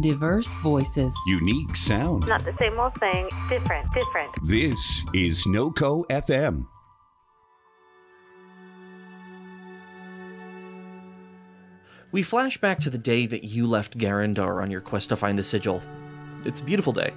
Diverse voices. Unique sound. Not the same old thing, different, different. This is NoCo FM. We flash back to the day that you left Garandar on your quest to find the sigil. It's a beautiful day.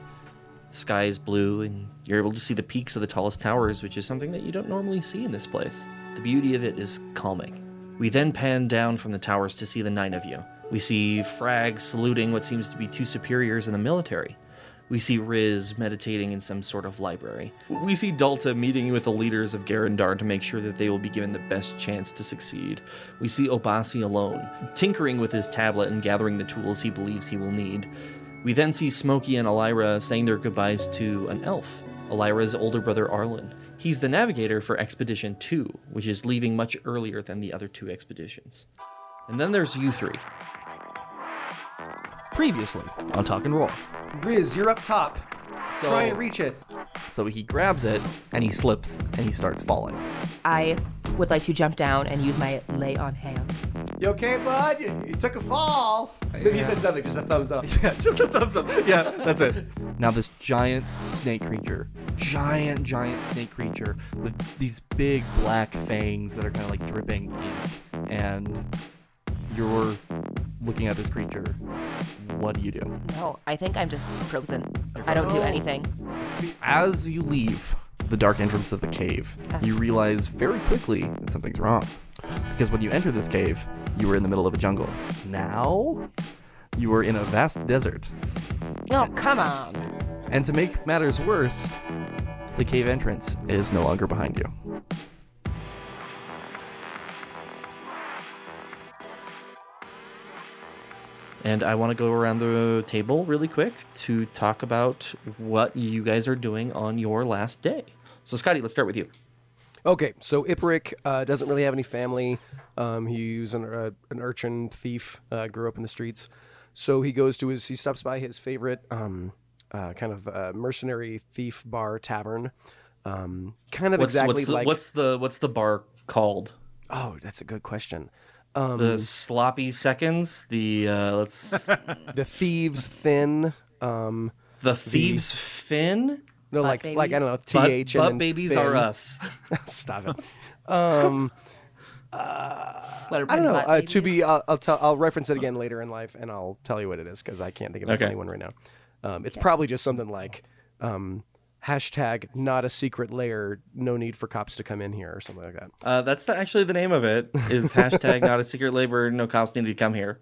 The sky is blue, and you're able to see the peaks of the tallest towers, which is something that you don't normally see in this place. The beauty of it is calming. We then pan down from the towers to see the nine of you. We see Frag saluting what seems to be two superiors in the military. We see Riz meditating in some sort of library. We see Dalta meeting with the leaders of Garandar to make sure that they will be given the best chance to succeed. We see Obasi alone, tinkering with his tablet and gathering the tools he believes he will need. We then see Smokey and Elira saying their goodbyes to an elf, Elira's older brother Arlen. He's the navigator for Expedition 2, which is leaving much earlier than the other two expeditions. And then there's you three. Previously on Talk and Roll. Riz, you're up top. So, Try and reach it. so he grabs it and he slips and he starts falling. I would like to jump down and use my lay on hands. You okay, bud? You, you took a fall. He says nothing, just a thumbs up. Yeah, just a thumbs up. Yeah, that's it. Now this giant snake creature, giant, giant snake creature with these big black fangs that are kind of like dripping ink, and you're looking at this creature. What do you do? No, I think I'm just frozen. I don't do anything. As you leave the dark entrance of the cave, uh. you realize very quickly that something's wrong. Because when you enter this cave, you were in the middle of a jungle. Now, you are in a vast desert. Oh, come on. And to make matters worse, the cave entrance is no longer behind you. And I want to go around the table really quick to talk about what you guys are doing on your last day. So, Scotty, let's start with you. Okay, so Iperic uh, doesn't really have any family. Um, he's an, uh, an urchin thief, uh, grew up in the streets. So he goes to his, he stops by his favorite um, uh, kind of uh, mercenary thief bar tavern. Um, kind of What's, exactly what's, the, like. what's the what's the bar called? oh, that's a good question. Um, The sloppy seconds. The uh, let's the thieves thin. Um, the thieves fin. no, Butt like like I don't know. Butt, Th butt and then babies are us. Stop it. Um, Slurping I don't know. Uh, to be, I'll, I'll tell. I'll reference it again later in life, and I'll tell you what it is because I can't think of a Okay. funny one right now. Um, it's probably just something like um, hashtag not a secret layer. No need for cops to come in here or something like that. Uh, that's the, actually the name of it. Is hashtag not a secret labor. No cops need to come here.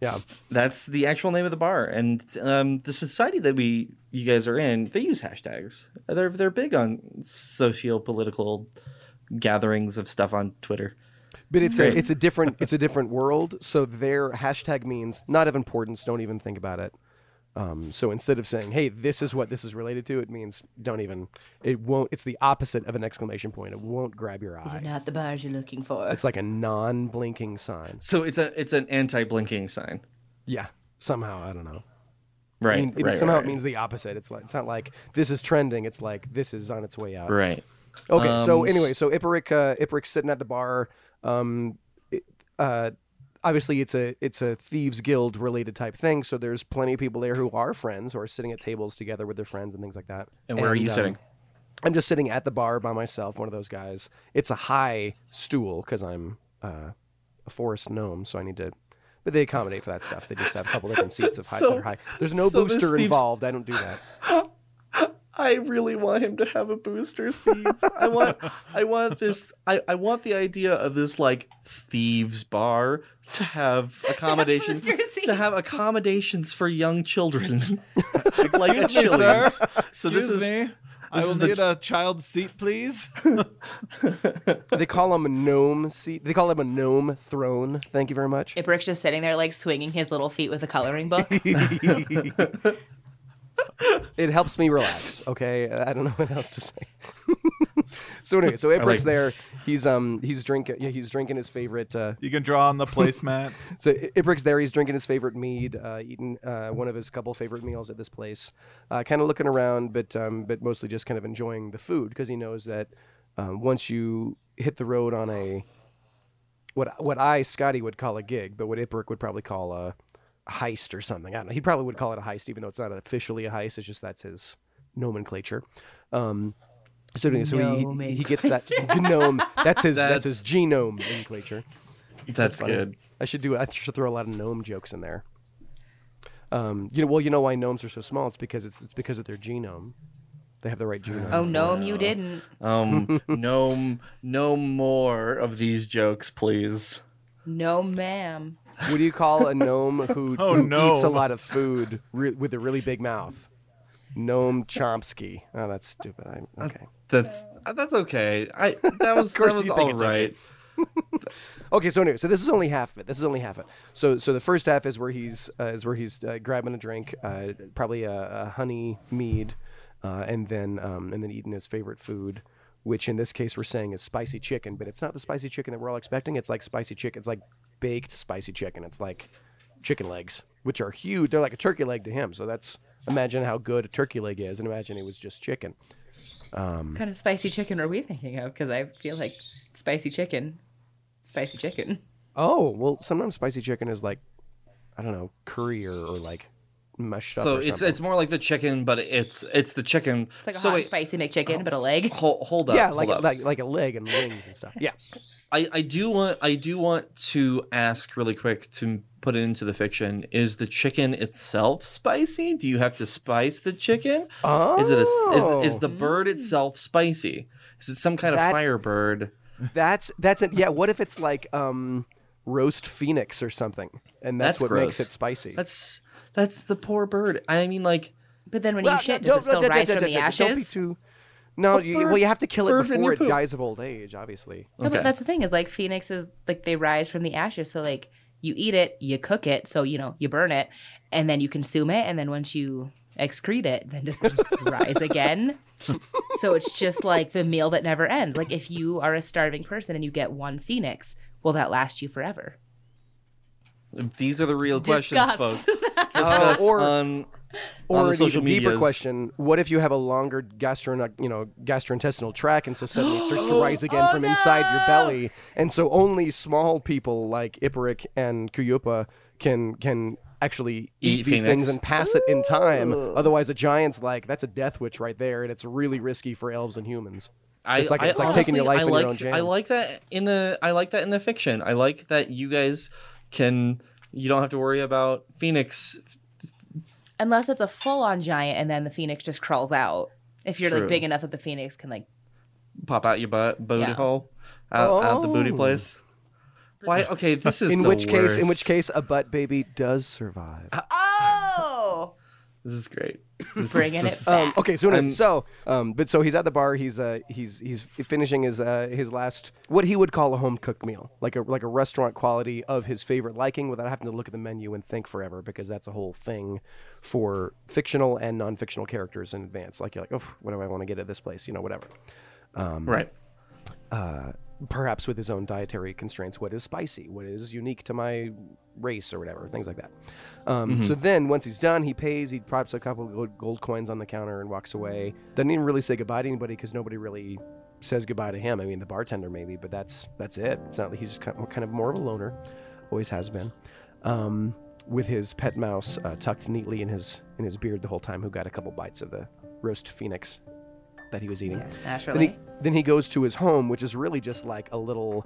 Yeah. That's the actual name of the bar, and um, the society that we you guys are in, they use hashtags. They're they're big on socio-political gatherings of stuff on Twitter. But it's a, it's a different it's a different world. So their hashtag means not of importance. Don't even think about it. Um, so instead of saying, "Hey, this is what this is related to," it means don't even. It won't. It's the opposite of an exclamation point. It won't grab your Is it not the bars you're looking for? It's like a non-blinking sign. So it's a it's an anti-blinking sign, Yeah. Somehow I don't know. right? I mean, it- right, somehow right, it means the opposite. It's like it's not like this is trending. It's like this is on its way out. right. Okay. so Um, anyway, so Iperic, uh, Iperic's sitting at the bar. Um, it- uh, obviously it's a it's a thieves guild related type thing. So there's plenty of people there who are friends are sitting at tables together with their friends and things like that. And where are you um, sitting? I'm just sitting at the bar by myself. One of those guys. It's a high stool because I'm uh, a forest gnome, so I need to. But they accommodate for that stuff. They just have a couple different seats of high. So- high. There's no so booster involved. I don't do that. I really want him to have a booster seat. I want I want this I, I want the idea of this like thieves bar to have accommodations booster to have accommodations for young children. like a Excuse me, Chili's. sir. So this is me. I will is the- need a child seat, please. They call him a gnome seat. They call him a gnome throne. Thank you very much. Ibric's just sitting there, like swinging his little feet with a coloring book. It helps me relax. Okay, I don't know what else to say. so anyway, so Ibric's like- there. He's um he's drinking yeah, he's drinking his favorite. Uh, You can draw on the placemats. so I- Ibric's there. He's drinking his favorite mead, uh, eating uh, one of his couple favorite meals at this place. Uh, kind of looking around, but um, but mostly just kind of enjoying the food because he knows that um, once you hit the road on a what what I Scotty would call a gig, but what Ibrick would probably call a heist or something. I don't know. He probably would call it a heist, even though it's not officially a heist. It's just that's his nomenclature. Um, so anyway, so he, he gets that gnome. That's his that's, his genome nomenclature. That's, funny. good. I should do. I should throw a lot of gnome jokes in there. Um, you know, well, you know why gnomes are so small? It's because it's it's because of their genome. They have the right genome. Oh gnome, you didn't. Um, no, no more of these jokes, please. No, ma'am. What do you call a gnome who, Oh, who no. eats a lot of food re- with a really big mouth? Gnome Chomsky. Oh, that's stupid. I, okay. That's that's okay. I that was that was all it's okay. so anyway, so this is only half of it. This is only half of it. So, so the first half is where he's uh, is where he's uh, grabbing a drink, uh, probably a, a honey mead, uh, and then um, and then eating his favorite food, which in this case we're saying is spicy chicken, but it's not the spicy chicken that we're all expecting. It's like spicy chicken. It's like baked spicy chicken. It's like chicken legs, which are huge. They're like a turkey leg to him. So that's imagine how good a turkey leg is, and imagine it was just chicken. What kind of spicy chicken are we thinking of? Because I feel like spicy chicken, spicy chicken. Oh well, sometimes spicy chicken is like, I don't know, curry or, or like mashed up. So it's something. it's more like the chicken, but it's it's the chicken. It's like a so hot wait, spicy McChicken, but a leg. hold, hold up. yeah, hold like up. like like a leg and wings and stuff. Yeah. I, I do want I do want to ask really quick to put it into the fiction. Is the chicken itself spicy? Do you have to spice the chicken? Oh, Is it a is, is the bird itself spicy? Is it some kind That- of fire bird? that's that's it. Yeah. What if it's like um roast phoenix or something, and that's, That's what makes it spicy. That's that's the poor bird. I mean, like But then when Well, you shit, no, does it still don't- rise don't- from the don't- don't be ashes? too- No, you, bird- well, you have to kill it before it poop. dies of old age, obviously. No, Okay. but that's the thing is like phoenixes, like they rise from the ashes. So like you eat it, you cook it, so you know you burn it, and then you consume it, and then once you excrete it, then does it just rise again? So it's just like the meal that never ends. Like if you are a starving person and you get one phoenix, will that last you forever? These are the real questions, folks. Discuss oh, or- on Or on the an social even deeper medias. question: What if you have a longer gastro, you know, gastrointestinal tract, and so suddenly it starts to rise again oh, from inside your belly, and so only small people like Iperic and Kuyupa can can actually eat, Eat these Phoenix. things and pass it in time. Otherwise, a giant's like that's a death witch right there, and it's really risky for elves and humans. I, It's like- I it's like taking your honestly- life I in your like, own I hands. like that in the I like that in the fiction. I like that you guys can you don't have to worry about Phoenix. Unless it's a full-on giant, and then the phoenix just crawls out. If you're True. like big enough that the phoenix can like Pop out your butt booty Yeah. hole out, out the booty Oh. place. Why? Okay, this is In the which case, in which case, a butt baby does survive. oh, this is great. This Bringing is, it this- back. Um, okay, so anyway, I'm- so um, but so he's at the bar. He's uh he's he's finishing his uh his last what he would call a home cooked meal, like a like a restaurant quality of his favorite liking, without having to look at the menu and think forever, because that's a whole thing for fictional and non fictional characters in advance. Like you're like, oh, what do I want to get at this place? You know, whatever. right. Perhaps with his own dietary constraints, what is spicy, what is unique to my race or whatever, things like that. Um, So then, once he's done, he pays. He props a couple of gold- gold coins on the counter and walks away. Doesn't even really say goodbye to anybody because nobody really says goodbye to him. I mean, the bartender maybe, but that's that's it. It's not. He's just kind of, kind of more of a loner, always has been. Um, with his pet mouse uh, tucked neatly in his in his beard the whole time, who got a couple bites of the roast phoenix that he was eating. Then naturally. he then he goes to his home, which is really just like a little.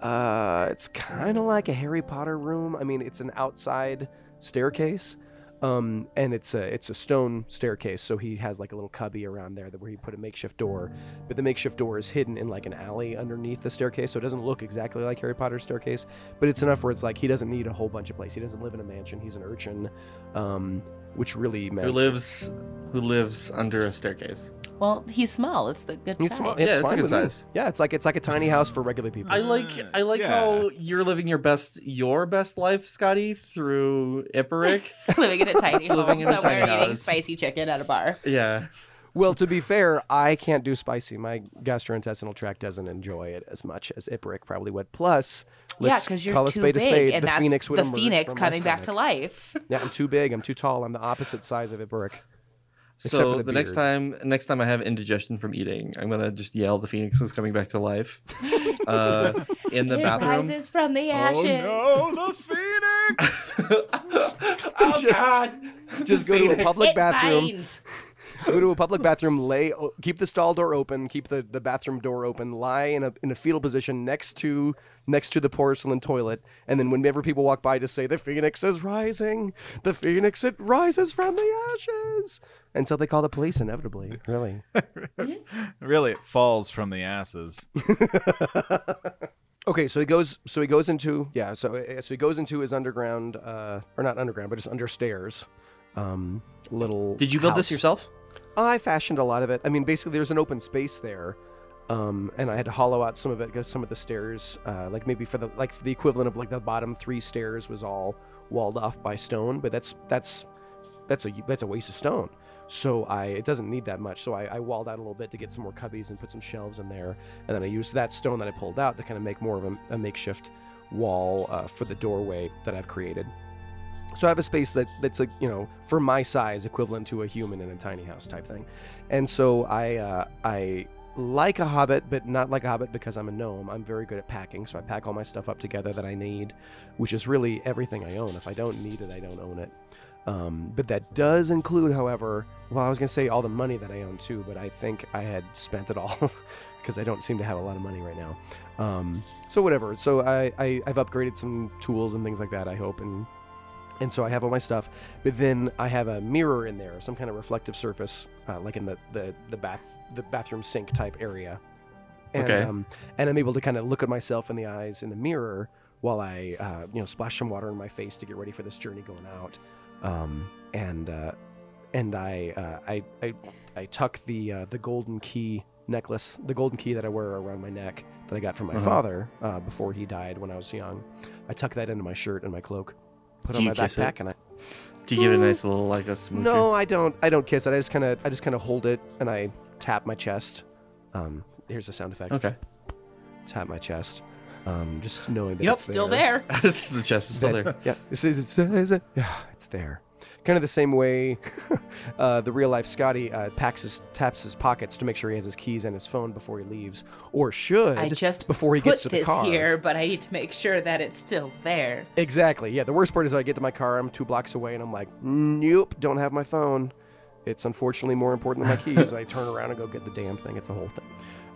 Uh, it's kind of like a Harry Potter room. I mean, it's an outside staircase, um, and it's a it's a stone staircase. So he has like a little cubby around there that where he put a makeshift door, but the makeshift door is hidden in like an alley underneath the staircase, so it doesn't look exactly like Harry Potter's staircase, but it's enough where it's like he doesn't need a whole bunch of place. He doesn't live in a mansion. He's an urchin, um, which really meant Who lives who lives under a staircase? Well, he's small. It's the good He's size. small. Yeah, it's a fine good with me. size. Yeah, it's like it's like a tiny house for regular people. I like I like Yeah. how you're living your best your best life, Scotty, through Iperic. living in a tiny home Living in a somewhere tiny eating house. spicy chicken at a bar. yeah. Well, to be fair, I can't do spicy. My gastrointestinal tract doesn't enjoy it as much as Iperic probably would. Plus, yeah, let's because you're call a too spade big, a spade. and the that's phoenix would the emerge phoenix from my coming back to stomach. life. Yeah, I'm too big. I'm too tall. I'm the opposite size of Iperic. Except So the, the next time next time I have indigestion from eating, I'm gonna just yell the phoenix is coming back to life. Uh, in the it bathroom. rises from the ashes. Oh no, the phoenix! just just go to a public it bathroom. binds. Go to a public bathroom, lay, keep the stall door open, keep the, the bathroom door open, lie in a in a fetal position next to next to the porcelain toilet, and then whenever people walk by, just say the phoenix is rising, the phoenix it rises from the ashes, and so they call the police. Inevitably, really. Really, it falls from the asses. Okay, so he goes. So he goes into yeah. So uh, so he goes into his underground, uh, or not underground, but just under stairs. Um, little. Did you build this yourself? Oh, I fashioned a lot of it. I mean, basically, there's an open space there, um, and I had to hollow out some of it because some of the stairs, uh, like maybe for the like for the equivalent of like the bottom three stairs, was all walled off by stone. But that's that's that's a that's a waste of stone. So I it doesn't need that much. So I, I walled out a little bit to get some more cubbies and put some shelves in there, and then I used that stone that I pulled out to kind of make more of a, a makeshift wall uh, for the doorway that I've created. So I have a space that that's a you know for my size equivalent to a human in a tiny house type thing, and so I uh, I like a hobbit, but not like a hobbit because I'm a gnome. I'm very good at packing, so I pack all my stuff up together that I need, which is really everything I own. If I don't need it, I don't own it. Um, but that does include, however, well, I was gonna say all the money that I own too, but I think I had spent it all because I don't seem to have a lot of money right now. Um, so whatever. So I, I I've upgraded some tools and things like that. I hope and and so I have all my stuff. But then I have a mirror in there, some kind of reflective surface, uh, like in the, the the bath the bathroom sink type area. And, Okay. Um, and I'm able to kind of look at myself in the eyes in the mirror while I uh, you know splash some water in my face to get ready for this journey going out. Um, and uh, and I, uh, I I I tuck the uh, the golden key necklace, the golden key that I wear around my neck that I got from my Uh-huh. father uh, before he died when I was young. I tuck that into my shirt and my cloak, put Do on you my kiss it? and I Do you give it a nice little like a smooch? no, I don't. I don't kiss it. I just kind of I just kind of hold it and I tap my chest. Um, here's a sound effect. Okay. Tap my chest. Um, just knowing that Yep, it's still there. the chest is still there. yeah, this is it says it. Yeah, it's there. Kind of the same way uh, the real life Scotty uh, packs his taps his pockets to make sure he has his keys and his phone before he leaves, or should I just before he gets to the this car. here, but I need to make sure that it's still there. Exactly. Yeah. The worst part is I get to my car, I'm two blocks away, and I'm like, nope, don't have my phone. It's unfortunately more important than my keys. I turn around and go get the damn thing. It's a whole thing.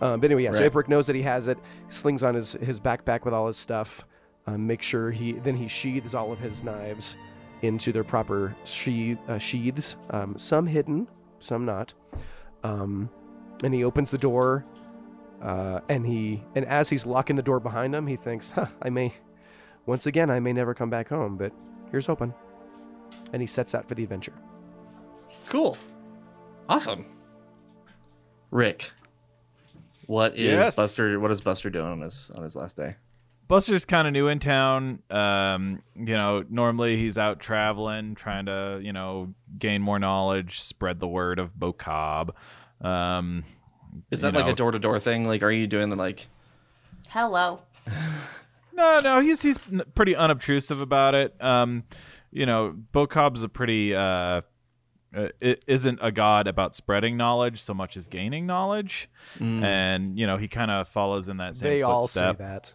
Um, but anyway, yeah. So Right. Knows that he has it. Slings on his his backpack with all his stuff. Um, make sure he then he sheathes all of his knives into their proper sheath, uh, sheaths. Um, some hidden, some not. Um, and he opens the door. Uh, and he and as he's locking the door behind him, he thinks, huh, I may once again, I may never come back home, but here's hoping. And he sets out for the adventure. Cool. Awesome. Rick, what is Yes. Buster? What is Buster doing on his on his last day? Buster's kind of new in town. Um, you know, normally he's out traveling, trying to, you know, gain more knowledge, spread the word of Bocob. Um, Is you that like know- a door to door thing? Like, are you doing the like? Hello. No, no, he's he's pretty unobtrusive about it. Um, you know, Bocob's a pretty uh, uh, it isn't a god about spreading knowledge so much as gaining knowledge, and you know he kind of follows in that same they all say that.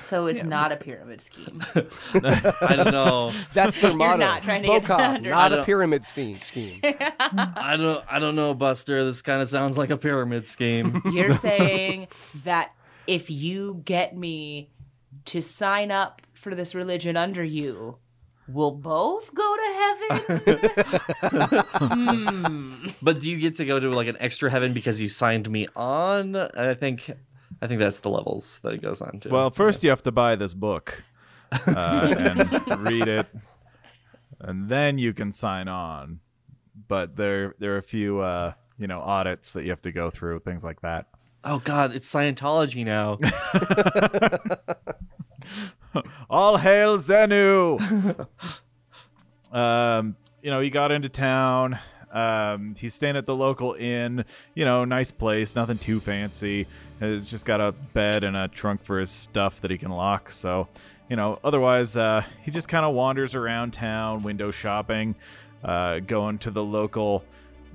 So it's not a pyramid scheme. I don't know. That's their motto. not trying to get Bocob, under- not I a don't- pyramid scheme. scheme. I don't. I don't know, Buster. This kind of sounds like a pyramid scheme. You're saying that if you get me to sign up for this religion under you, we'll both go to heaven? Hmm. but do you get to go to like an extra heaven because you signed me on? I think. I think that's the levels that it goes on to. Well, first you have to buy this book uh, and read it, and then you can sign on. But there, there are a few, uh, you know, audits that you have to go through, things like that. oh God, it's Scientology now. All hail Xenu! um, you know, he got into town. Um, he's staying at the local inn. You know, nice place, nothing too fancy. It's just got a bed and a trunk for his stuff that he can lock. So, you know, otherwise, uh, he just kind of wanders around town, window shopping, uh, going to the local,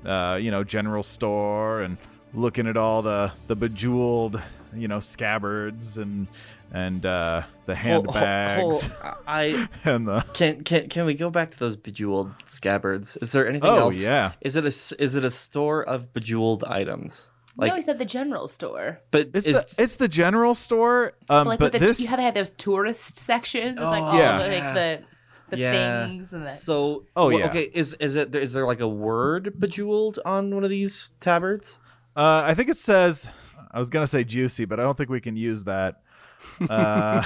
uh, you know, general store and looking at all the the bejeweled, you know, scabbards and and uh, the Hol- hol- handbags hol- I and the can can can we go back to those bejeweled scabbards? Is there anything else? Oh, else? yeah. Is it a s- is it a store of bejeweled items? Like, no, he said the general store. but it's is the it's the general store. Um, like but with the, this you had to have those tourist sections with like all Yeah. the, like the the yeah. things and the So Oh, wha- yeah. Okay, is is it is there like a word bejeweled on one of these tabards? Uh, I think it says. I was gonna say juicy, but I don't think we can use that. Uh,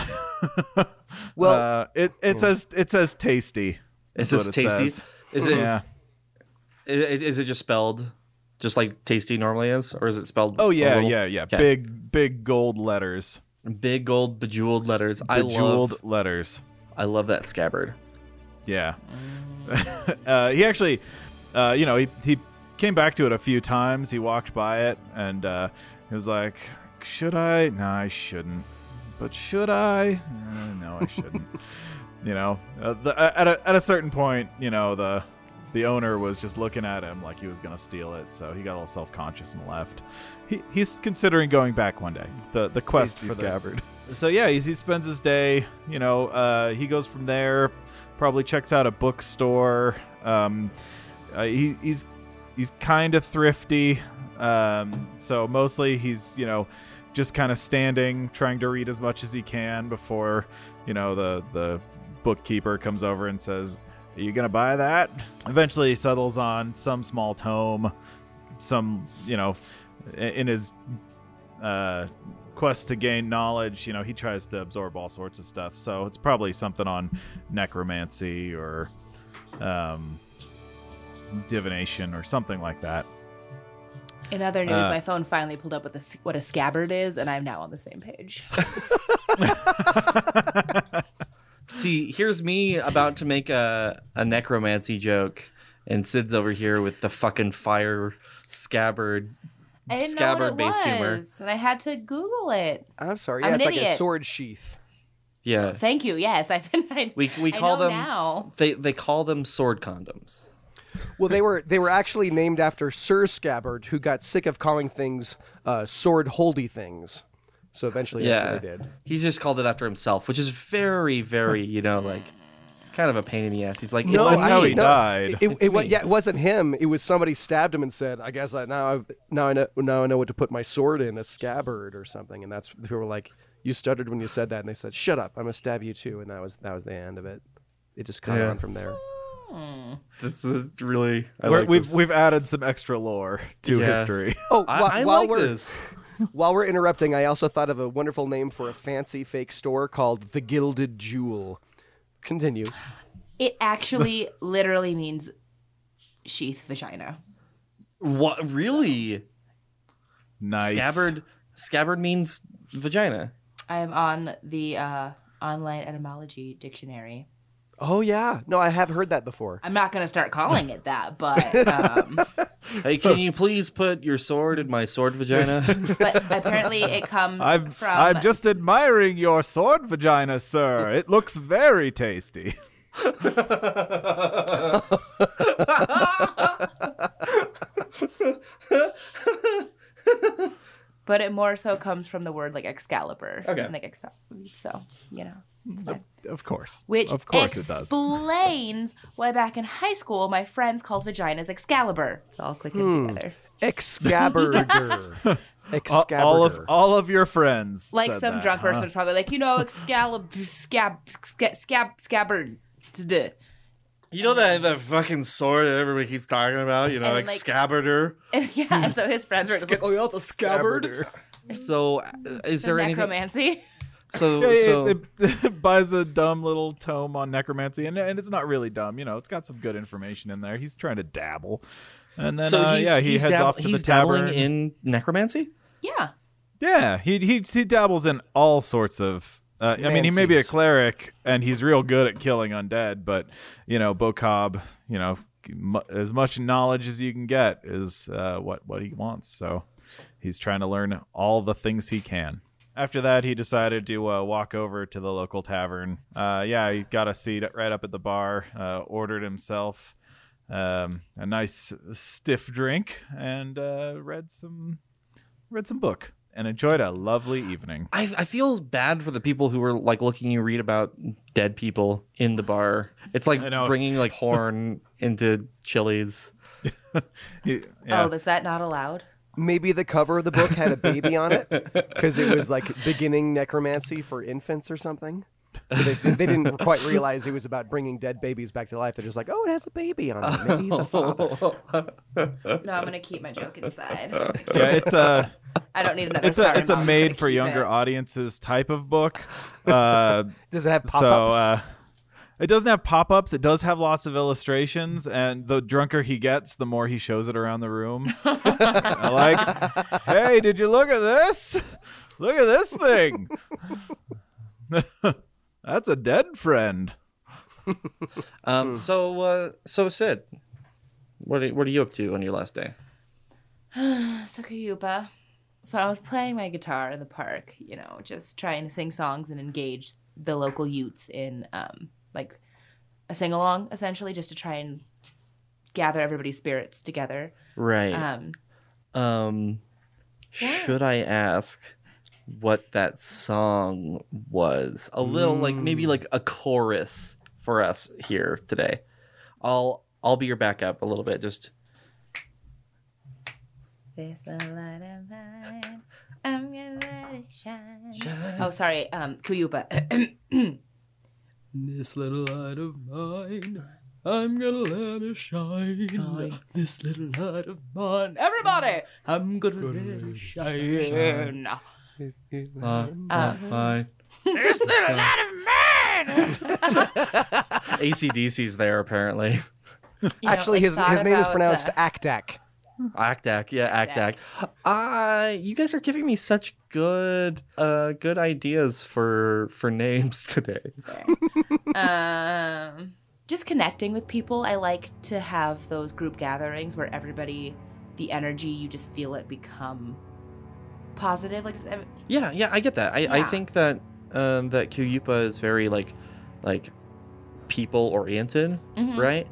Well, uh, it it says it says tasty. Is is this it tasty? says. Is it Yeah. is, is it just spelled just like tasty normally is, or is it spelled? Oh yeah, little- yeah, yeah. Okay. Big big gold letters. big gold bejeweled letters. I Bejeweled love letters. I love that scabbard. Yeah. uh, he actually, uh, you know, he, he came back to it a few times. He walked by it and uh, he was like, Should I? No, I shouldn't. But should I? Uh, no, I shouldn't. you know, uh, the, uh, at, a, at a certain point, you know, the. The owner was just looking at him like he was gonna steal it, so he got a little self-conscious and left. He, he's considering going back one day. The the quest Tasty for the scabbard. so yeah, he, he spends his day. You know, uh, he goes from there. Probably checks out a bookstore. Um, uh, he, he's he's kind of thrifty. Um, so mostly he's you know just kind of standing, trying to read as much as he can before you know the the bookkeeper comes over and says, "Are you gonna buy that?" Eventually, he settles on some small tome, some you know, in his uh, quest to gain knowledge, you know, he tries to absorb all sorts of stuff. So it's probably something on necromancy or um, divination or something like that. In other news, Uh, my phone finally pulled up with a, what a scabbard is, and I'm now on the same page. See, here's me about to make a a necromancy joke, and Sid's over here with the fucking fire scabbard. I didn't know what it Scabbard-based humor. and I had to Google it. I'm sorry. I'm Yeah, an it's like a sword sheath. Yeah, Thank you. Yes, I've been. I, we we I call know them now. they they call them sword condoms. Well, they were they were actually named after Sir Scabbard, who got sick of calling things uh, sword holdy things. So eventually, that's yeah, what they did. he just called it after himself, which is very very you know like kind of a pain in the ass. He's like, No, That's how he no, died. It, it, It's wa- me. yeah, it wasn't him. It was somebody stabbed him and said, "I guess I now I, now I know now I know what to put my sword in a scabbard or something." And that's they were like, "You stuttered when you said that," and they said, "Shut up! I'm gonna stab you too." And that was that was the end of it. It just caught Yeah. on from there. This is really I We're, like we've this. we've added some extra lore to Yeah. history. Oh, I, whi- I while like we're this. while we're interrupting, I also thought of a wonderful name for a fancy fake store called the Gilded Jewel. Continue. It actually literally means sheath vagina. What really? nice. Scabbard scabbard means vagina. I am on the uh, online etymology dictionary. Oh yeah, no, I have heard that before. I'm not going to start calling it that, but um, Hey, can you please put your sword in my sword vagina? but apparently it comes I'm from I'm just admiring your sword vagina, sir. It looks very tasty. but it more so comes from the word like Excalibur. Okay. And, like excal- so, you know, it's fine. Of course. Which of course it does. explains why back in high school my friends called vaginas Excalibur. It's all clicking Hmm. together. Excabbarder. All, all of all of your friends. Like said some that, drunk huh? person was probably like, you know, Excalibur, scab, scab, scab, scabbard. Duh. you know that that fucking sword that everybody keeps talking about, you know, And like, then, like- scabbarder. And yeah, and so his friends were just like, oh, yeah, the scabbard. So, uh, is there anything? Necromancy. So, Yeah, so it, it, it buys a dumb little tome on necromancy, and, and it's not really dumb. You know, it's got some good information in there. He's trying to dabble, and then so uh, yeah, he he's heads dab- off to he's the tavern. dabbling in necromancy. Yeah. Yeah, he he he dabbles in all sorts of. Uh, I mean, he may be a cleric, and he's real good at killing undead. But you know, Bocob, you know, mu- as much knowledge as you can get is uh, what what he wants. So he's trying to learn all the things he can. After that, he decided to uh, walk over to the local tavern. Uh, yeah, he got a seat right up at the bar. Uh, ordered himself um, a nice stiff drink and uh, read some read some book. and enjoyed a lovely evening. I, I feel bad for the people who were like looking you read about dead people in the bar. It's like bringing like horn into Chili's. Yeah. Oh, is that not allowed? Maybe the cover of the book had a baby on it because it was like beginning necromancy for infants or something. So they, they didn't quite realize it was about bringing dead babies back to life. They're just like, oh, it has a baby on it. Maybe he's a father. No, I'm gonna keep my joke inside. yeah, it's a I don't need another. it's a it's a Mom, I'm just made for younger it. audiences type of book. Uh, Does it have pop-ups? uh, it doesn't have pop-ups. It does have lots of illustrations, and the drunker he gets, the more he shows it around the room. Like, hey, did you look at this? Look at this thing. That's a dead friend. Um, so uh, so Sid, what are, what are you up to on your last day? So Kuyupa. So I was playing my guitar in the park, you know, just trying to sing songs and engage the local Utes in um like a sing along essentially just to try and gather everybody's spirits together. Right. Um Um, should I ask what that song was? A little like maybe like a chorus for us here today. I'll I'll be your backup a little bit. Just This little light of mine, I'm gonna let it shine. Oh, sorry, um, Kuyupa. This little light of mine, I'm gonna let it shine. This little light of mine, Everybody, I'm gonna, let it shine. uh, fine. This little light of mine. ACDC's there apparently. You know, Actually, his his name is pronounced uh, Akdak. Actac, yeah, Actac. Uh you guys are giving me such good uh good ideas for for names today. um, just connecting with people. I like to have those group gatherings where everybody, the energy, you just feel it become positive. Like Yeah, yeah, I get that. I, I think that um that Kuyupa is very like like people oriented, right?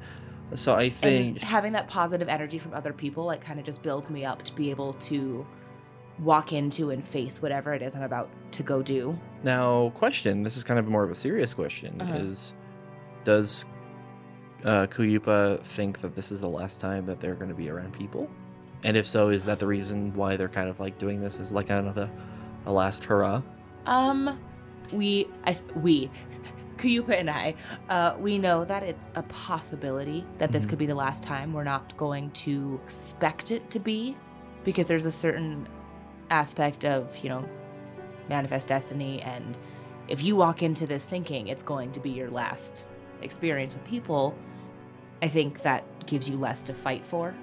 So I and think having that positive energy from other people, like, kind of just builds me up to be able to walk into and face whatever it is I'm about to go do. now question, this is kind of more of a serious question Uh-huh. is does uh Kuyupa think that this is the last time that they're going to be around people? And if so, is that the reason why they're kind of like doing this is like kind of a, a last hurrah? Um, we, I, we, Kuyupa and I, uh, we know that it's a possibility that this could be the last time. We're not going to expect it to be, because there's a certain aspect of you know, manifest destiny, and if you walk into this thinking it's going to be your last experience with people, I think that gives you less to fight for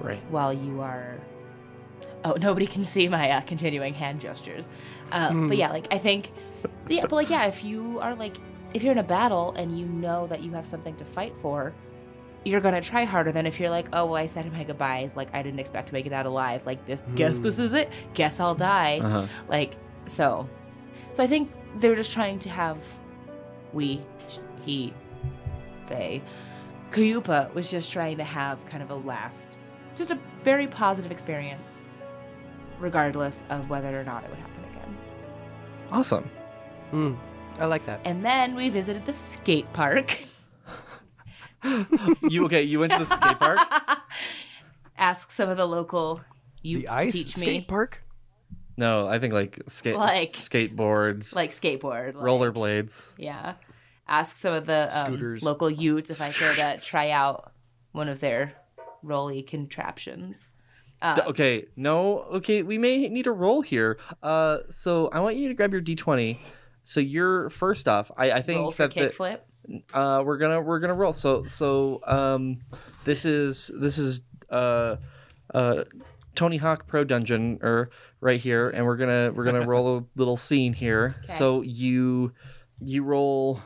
Right. while you are oh nobody can see my uh, continuing hand gestures uh, but yeah like i think yeah but like yeah if you are like if you're in a battle and you know that you have something to fight for you're gonna try harder than if you're like oh well i said my goodbyes. Like i didn't expect to make it out alive. Like this guess this is it. Guess i'll die. Uh-huh. like so so i think they were just trying to have we he they. Kuyupa was just trying to have kind of a last, just a very positive experience, regardless of whether or not it would happen again. Awesome. Mm, I like that. And then we visited the skate park. You okay, you went to the skate park? Ask some of the local The youths to ice teach skate me, park. No, I think like skate Like- skateboards, like skateboard, like, rollerblades. Yeah. Ask some of the um, local youths if I could uh, try out one of their rolly contraptions. D- okay, no, okay, we may need a roll here. Uh, so I want you to grab your d twenty. So you're first off. I, I think Roll that the, kickflip. uh, we're gonna we're gonna roll. So so um, this is this is uh, uh, Tony Hawk Pro Dungeon or right here, and we're gonna we're gonna roll a little scene here. So you you roll.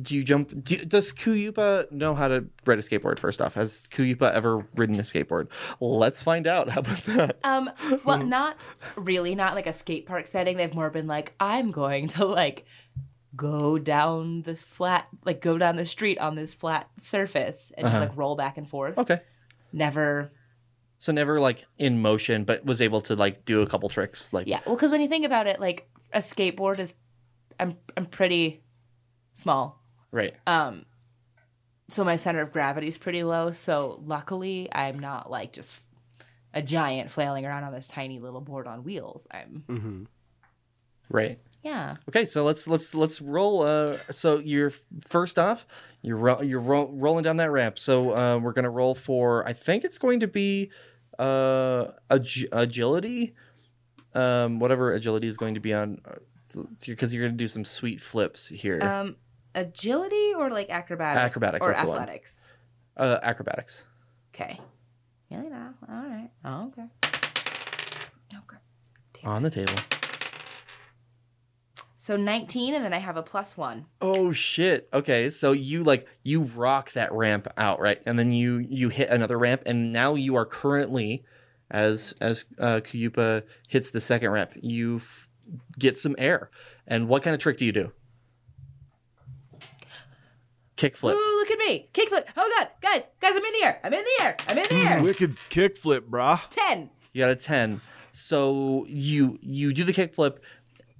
Do you jump? Do, does Kuyupa know how to ride a skateboard? First off, has Kuyupa ever ridden a skateboard? Let's find out. How about that? Um, well, not really, not like a skate park setting. They've more been like, I'm going to like go down the flat, like go down the street on this flat surface and just like roll back and forth. Okay. Never So never like in motion, but was able to like do a couple tricks. Like Yeah, well, because when you think about it, like a skateboard is, I'm I'm pretty small, right. um, so my center of gravity is pretty low. So luckily, I'm not like just a giant flailing around on this tiny little board on wheels. I'm Mm-hmm. Right. yeah. Okay, so let's let's let's roll. Uh, so you're first off, you're ro- you're ro- rolling down that ramp. So uh, we're gonna roll for. I think it's going to be uh, ag- agility, um, whatever agility is going to be on, because you're gonna do some sweet flips here. Um, agility or like acrobatics? Acrobatics, or that's the one. athletics. uh, acrobatics. Okay. Really now? All right. Oh, okay. Okay. On the table. So 19, and then I have a plus one. Oh shit. Okay, so you like you rock that ramp out, right? And then you you hit another ramp and now you are currently as as uh Kuyupa hits the second ramp, you f- get some air. And what kind of trick do you do? Kickflip. Ooh, look at me. Kickflip. Oh, God. Guys, guys, I'm in the air. I'm in the air. I'm in the air. Wicked kickflip, brah. 10. You got a 10. So you you do the kickflip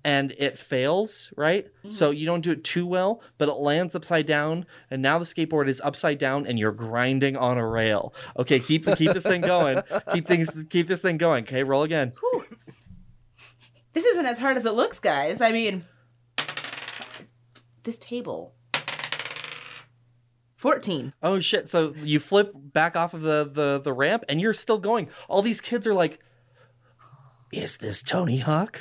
and it fails, right? Mm-hmm. So you don't do it too well, but it lands upside down and now the skateboard is upside down and you're grinding on a rail. Okay, keep keep this thing going. Keep things keep this thing going. Okay, roll again. This isn't as hard as it looks, guys. I mean, this table. 14. Oh shit. So you flip back off of the the the ramp and you're still going. All these kids are like is this Tony Hawk?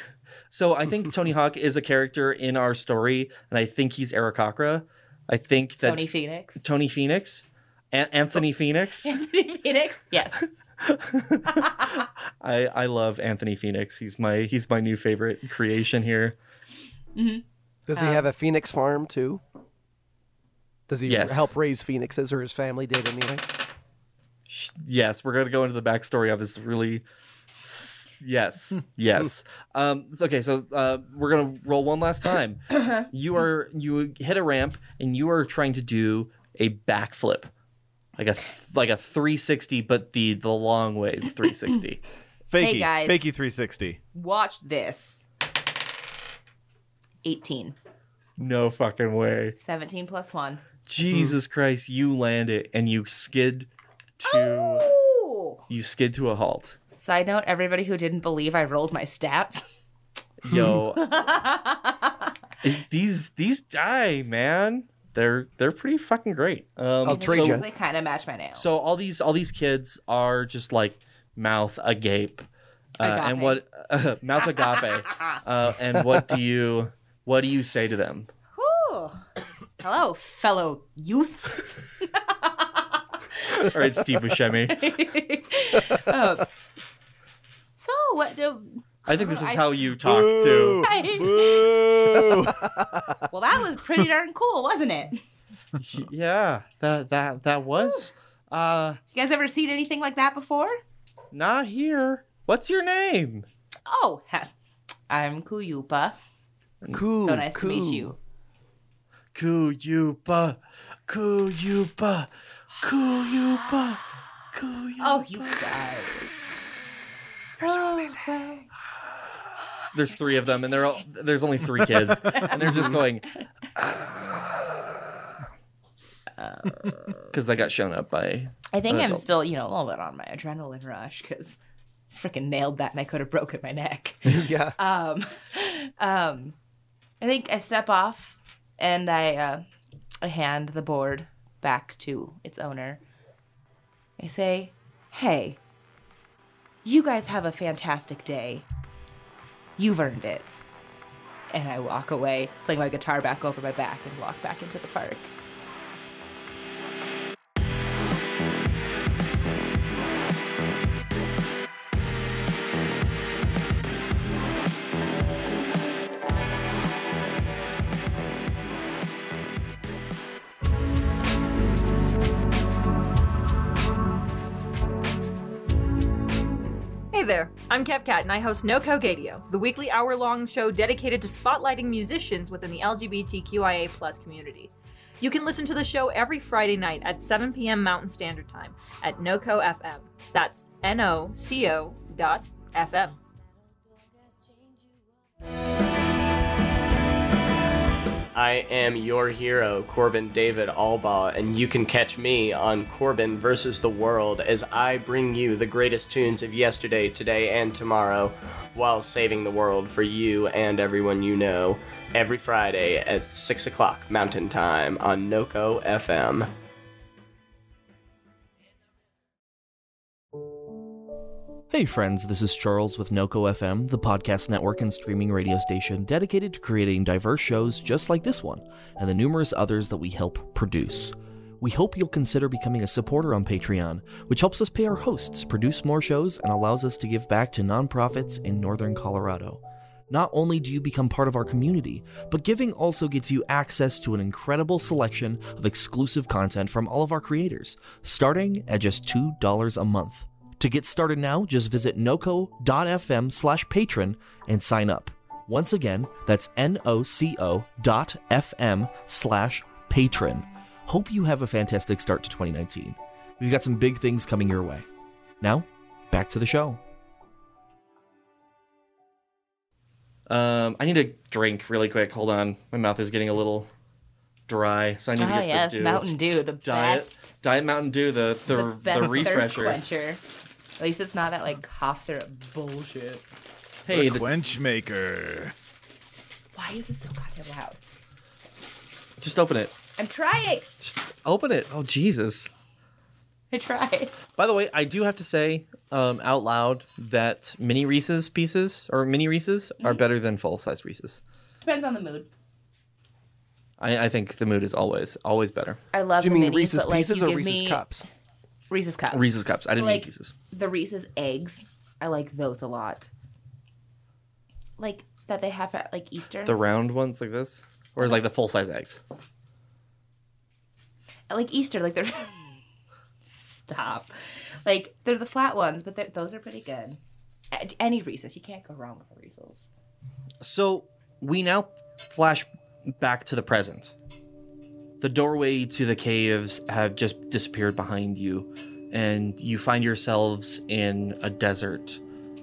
So I think Tony Hawk is a character in our story and I think he's Eric Akra. I think that Tony Phoenix. Tony Phoenix, An- Anthony oh. Phoenix. Tony Phoenix? Yes. I I love Anthony Phoenix. He's my he's my new favorite creation here. Mm-hmm. Does he uh, have a phoenix farm too? Does he Yes. help raise phoenixes, or his family did anyway? Yes, we're gonna go into the backstory of this really. Yes, yes. Um, okay, so uh, we're gonna roll one last time. you are you hit a ramp and you are trying to do a backflip, like a th- like a 360, but the the long ways 360. Fakey. guys. Fakey 360. Watch this. 18. no fucking way. 17 plus 1. Jesus Christ, you land it and you skid to Ooh. you skid to a halt. Side note, everybody who didn't believe I rolled my stats. Yo, these these die, man. They're they're pretty fucking great. Um, I'll trade so, ya. They kind of match my nails. So all these all these kids are just like mouth agape, uh, and what uh, mouth agape, uh, and what do you what do you say to them? Ooh. Hello, fellow youths. All right, Steve Buscemi. Um, so, what do. I think this is I- how you talk to. Boo! Well, that was pretty darn cool, wasn't it? Yeah, that that that was. Uh, guys ever seen anything like that before? not here. What's your name? Oh, I'm Kuyupa. Cool. So nice to meet you. Kuyupa, Kuyupa, Kuyupa, Kuyupa. Oh, you guys. You're so amazing. There's three of them, and they're all, there's only three kids, and they're just going because they got shown up by. I think I'm adult. still, you know, a little bit on my adrenaline rush because freaking nailed that and I could have broken my neck. yeah. um, um, I think I step off and I, uh, I hand the board back to its owner. I say, "Hey, you guys have a fantastic day. You've earned it." And I walk away, sling my guitar back over my back, and walk back into the park. There, I'm Kev KevCat and I host No Cogadio, the weekly hour long show dedicated to spotlighting musicians within the LGBTQIA community. You can listen to the show every Friday night at 7 p.m. Mountain Standard Time at NoCo FM. That's N O C O dot FM. I am your hero, Corbin David Albaugh, and you can catch me on Corbin versus the World as I bring you the greatest tunes of yesterday, today, and tomorrow while saving the world for you and everyone you know every Friday at 6 o'clock Mountain Time on NOCO FM. Hey friends, this is Charles with NOCO FM, the podcast network and streaming radio station dedicated to creating diverse shows just like this one, and the numerous others that we help produce. We hope you'll consider becoming a supporter on Patreon, which helps us pay our hosts, produce more shows, and allows us to give back to nonprofits in northern Colorado. Not only do you become part of our community, but giving also gets you access to an incredible selection of exclusive content from all of our creators, starting at just $2 a month. To get started now, just visit noco.fm slash patron and sign up. Once again, that's N-O-C-O dot F-M slash patron. Hope you have a fantastic start to 2019. We've got some big things coming your way. Now, back to the show. Um, I need a drink really quick. Hold on. My mouth is getting a little dry, so I need to Ah, get yes, the dew. Mountain Dew, the Diet, best. Diet Mountain Dew, the the, The the, best thirst refresher. Quencher. At least it's not that like cough syrup bullshit. Hey, the the, quench maker. Why is this so goddamn loud? just open it. I'm trying. Just open it. Oh Jesus. I tried. By the way, I do have to say um, out loud that mini Reese's pieces or mini Reese's are Mm-hmm. better than full size Reese's. Depends on the mood. I, I think the mood is always always better. I love Do you the mean minis, Reese's but, like, Pieces or Reese's me Cups? Reese's cups. Reese's cups. I didn't like mean pieces. the Reese's eggs. I like those a lot. Like that they have at like Easter. The round ones like this, or is like the full size eggs. I like Easter, like they're stop. Like they're the flat ones, but those are pretty good. Any Reese's, you can't go wrong with a Reese's. So we now flash back to the present. The doorway to the caves have just disappeared behind you, and you find yourselves in a desert.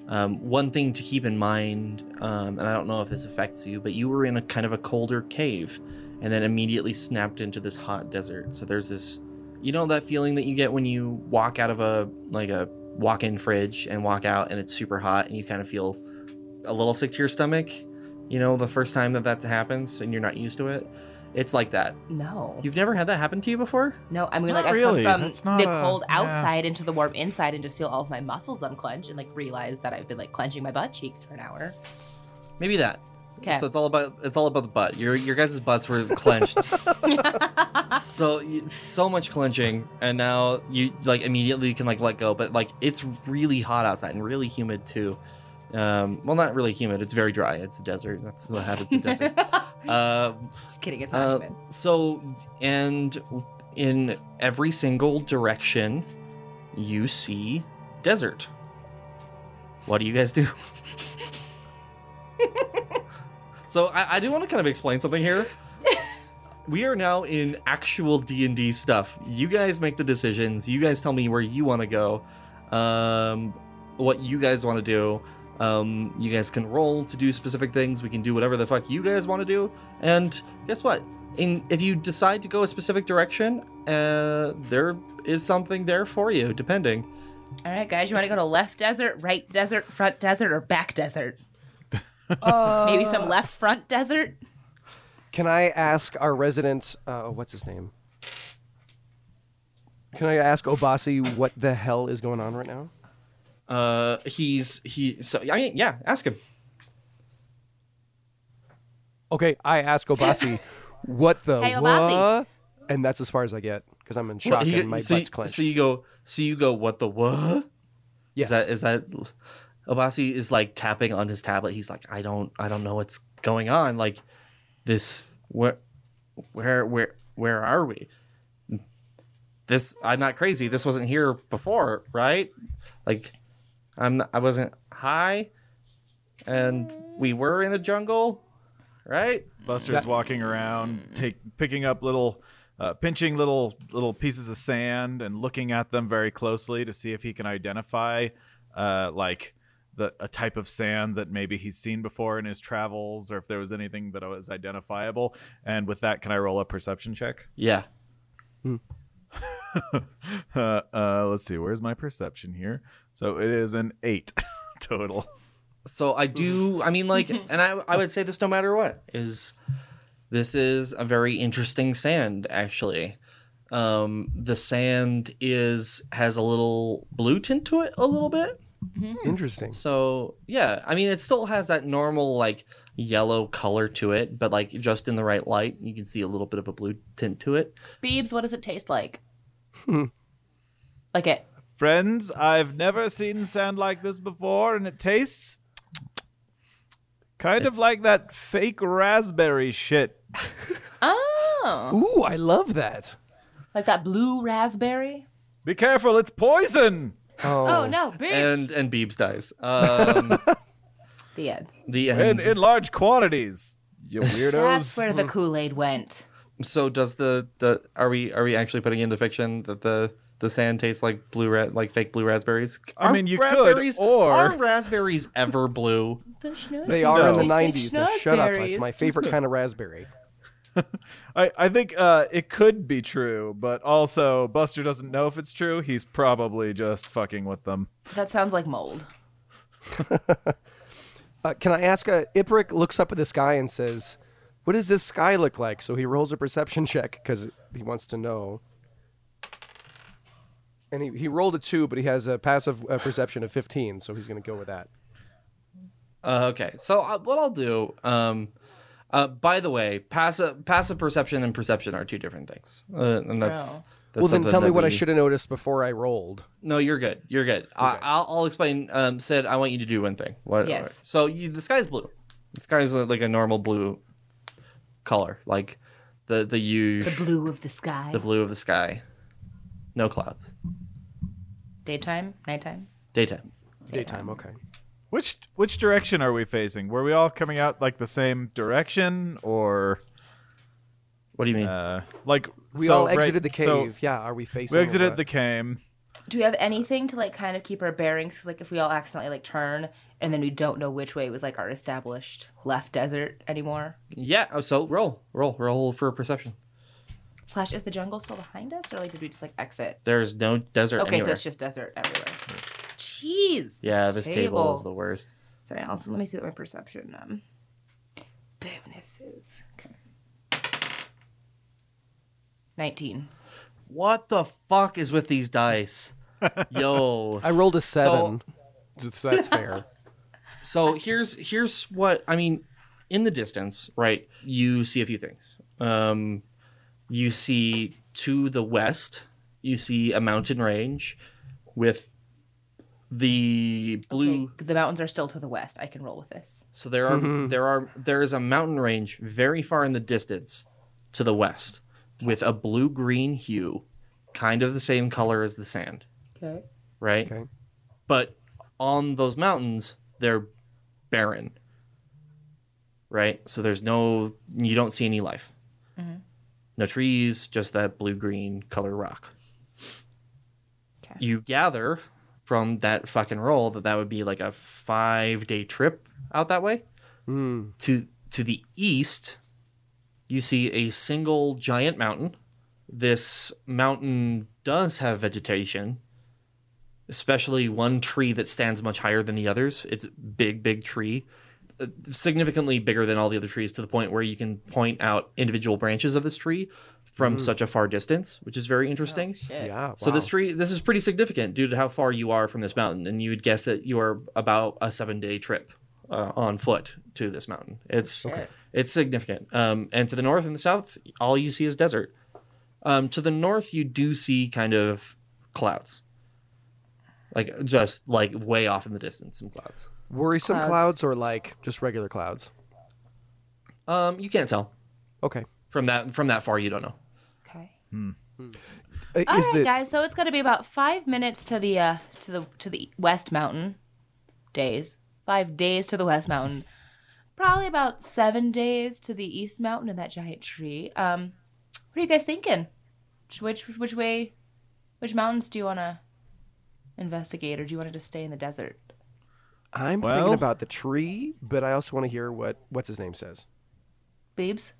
Um, one thing to keep in mind, um, and I don't know if this affects you, but you were in a kind of a colder cave, and then immediately snapped into this hot desert. So there's this, you know, that feeling that you get when you walk out of a like a walk-in fridge and walk out, and it's super hot, and you kind of feel a little sick to your stomach, you know, the first time that that happens and you're not used to it. It's like that. No, You've never had that happen to you before? no. I mean, Not like I really. come That's from not the a- cold yeah. outside into the warm inside, and just feel all of my muscles unclench, and like realize that I've been like clenching my butt cheeks for an hour. Maybe that. 'Kay. So it's all about it's all about the butt. Your your guys' butts were clenched. so you- so much clenching, and now you like immediately can like let go. But like it's really hot outside and really humid too. Um, well, not really humid. It's very dry. It's a desert. That's what happens in deserts. Um, Just kidding, it's not Uh, even. so, and in every single direction, you see desert. What do you guys do? so, I, I do want to kind of explain something here. we are now in actual D and D stuff. You guys make the decisions. You guys tell me where you want to go, um, what you guys want to do. Um, you guys can roll to do specific things. We can do whatever the fuck you guys want to do. And guess what? In if you decide to go a specific direction, uh, there is something there for you, depending. All right, guys, you want to go to left desert, right desert, front desert, or back desert? Uh, Maybe some left front desert. Can I ask our resident, uh, what's his name? Can I ask Obasi what the hell is going on right now? Uh, he's he. So I mean, yeah, ask him. Okay, I ask Obasi, what the Hey, Obasi. what? And that's as far as I get because I'm in shock Well, he- and my so, butt's clenched. so you go. So you go. What the what? yes. Is that is that? Obasi is like tapping on his tablet. He's like, I don't, I don't know what's going on. Like, this, where, where, where, where are we? This, I'm not crazy. This wasn't here before, right? Like, I'm, not, I wasn't high, and we were in a jungle, right? Buster's walking around, take picking up little uh, pinching little little pieces of sand and looking at them very closely to see if he can identify uh, like the a type of sand that maybe he's seen before in his travels, or if there was anything that was identifiable. And with that, can I roll a perception check? Yeah. uh, uh, let's see. Where's my perception here? So it is an eight total. So I do. I mean, like, and I I would say this no matter what is this is a very interesting sand actually. Um, the sand is has a little blue tint to it, a little bit. Interesting. So yeah, I mean, it still has that normal like yellow color to it, but like just in the right light, you can see a little bit of a blue tint to it. Beebs, what does it taste like? like it. Friends, I've never seen sand like this before, and it tastes kind of like that fake raspberry shit. Oh, Ooh, I love that. like that blue raspberry. Be careful, it's poison. Oh, no, Beebs. And and Beebs dies. Um, the end. the In, end. in large quantities. You weirdos. That's where the Kool Aid went. So does the the are we are we actually putting in the fiction that the the sand tastes like blue ra- like fake blue raspberries? I mean, you could, raspberries, or- are raspberries ever blue? They are in the No. 90s. Now shut up. It's my favorite kind of raspberry. I, I think uh, it could be true, but also Buster doesn't know if it's true. He's probably just fucking with them. That sounds like mold. Uh, can I ask? Uh, Iperic looks up at the sky and says, "What does this sky look like?" So he rolls a perception check because he wants to know. And he, he rolled a two, but he has a passive uh, perception of 15, so he's going to go with that. Uh, okay, so uh, what I'll do. Um, uh, by the way, passive passive perception and perception are two different things, uh, and that's. That's well, then tell me that what I should have noticed before I rolled. No, you're good. You're good. I, I'll, I'll explain. Um, Sid, I want you to do one thing. What? Yes. So you, the sky's blue. The sky's like a normal blue color, like the the huge The blue of the sky. the blue of the sky. No clouds. Daytime, nighttime. Daytime. Daytime, okay. Which which direction are we facing? Were we all coming out like the same direction, or What do you mean? uh, like We so, all right- exited the so cave. yeah, are we facing? we exited what? the cave. Do we have anything to like kind of keep our bearings? 'Cause, like if we all accidentally like turn and then we don't know which way was like our established left desert anymore. yeah. oh, So roll, roll, roll for perception. Slash, is the jungle still behind us, or like did we just like exit? There's no desert Okay, anywhere. so it's just desert everywhere. Jeez. yeah, this table. is the worst. Sorry, also let me see what my perception um bonuses. Okay. Nineteen. What the fuck is with these dice? Yo. I rolled a seven, so that's fair. So here's here's what I mean. In the distance, right, you see a few things. Um, you see to the west, you see a mountain range with the blue. Okay, the mountains are still to the west. I can roll with this. So there are there are there is a mountain range very far in the distance to the west with a blue green hue, kind of the same color as the sand, Okay. right? Okay. But on those mountains, they're barren. Right? So there's no you don't see any life. Mm-hmm. No trees, just that blue green color rock. Okay. You gather from that fucking roll that that would be like a 5-day trip out that way. Hmm. To to the east, you see a single giant mountain. This mountain does have vegetation, especially one tree that stands much higher than the others. It's a big, big tree, uh, significantly bigger than all the other trees to the point where you can point out individual branches of this tree from such a far distance, which is very interesting. Yeah. So this tree, this is pretty significant due to how far you are from this mountain, and you would guess that you are about a seven-day trip uh, on foot to this mountain. It's it's significant. Um, and to the north and the south, all you see is desert. Um, to the north, you do see kind of clouds, like just like way off in the distance, some clouds. worrisome Clouds. clouds. or like just regular clouds. Um, you can't tell Okay. from that from that far. You don't know. Okay. Uh, All is right, the guys. So it's going to be about five minutes to the uh, to the to the West Mountain. Days. Five days to the West Mountain. Probably about seven days to the East Mountain and that giant tree. Um, What are you guys thinking? Which which, which way, which mountains do you want to investigate, or do you want to just stay in the desert? I'm Well- thinking about the tree, but I also want to hear what what's his name says. Babes?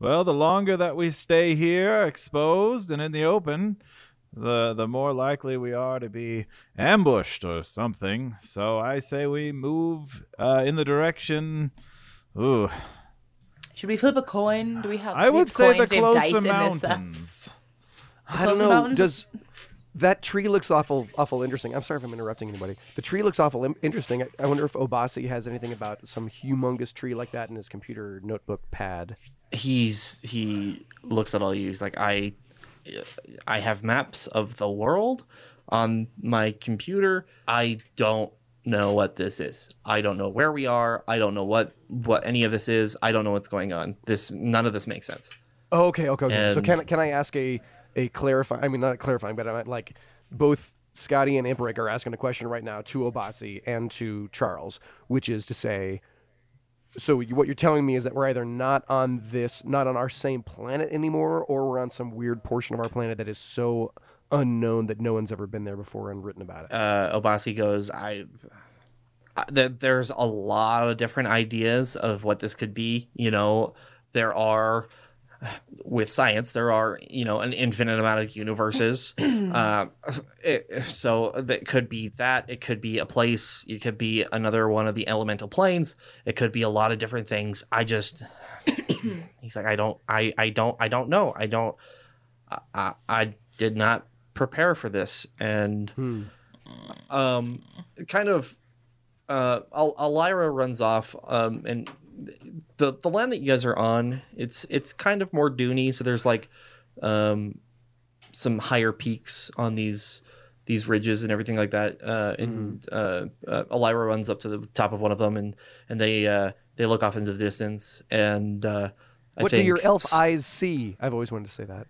Well, the longer that we stay here, exposed and in the open, the the more likely we are to be ambushed or something. So I say we move uh, in the direction. Ooh, Should we flip a coin? Do we have? I would say the coins? Do we have dice closer in this, uh, mountains. I don't know. mountains? Does that tree looks awful awful interesting? I'm sorry if I'm interrupting anybody. The tree looks awful im- interesting. I, I wonder if Obasi has anything about some humongous tree like that in his computer notebook pad. he's he looks at all you. He's like, I, I have maps of the world on my computer. I don't know what this is. I don't know where we are. I don't know what what any of this is. I don't know what's going on. This none of this makes sense. Oh, okay, okay, okay. so can can I ask a a clarifying? I mean, not clarifying, but I'm like both Scotty and Imperic are asking a question right now to Obasi and to Charles, which is to say. So what you're telling me is that we're either not on this, not on our same planet anymore, or we're on some weird portion of our planet that is so unknown that no one's ever been there before and written about it. uh, Obasi goes, I, I there, there's a lot of different ideas of what this could be. You know, there are with science, there are you know an infinite amount of universes. uh, it, so that could be that. It could be a place. It could be another one of the elemental planes. It could be a lot of different things. I just, he's like, I don't, I, I don't, I don't know. I don't. I, I, I did not prepare for this, and um, kind of uh, Al- Alira runs off, um, and the the land that you guys are on, it's it's kind of more duny. So there's like um, some higher peaks on these these ridges and everything like that. Uh, and uh, uh, Alira runs up to the top of one of them, and and they uh, they look off into the distance, and uh, I what do your elf eyes see? I've always wanted to say that.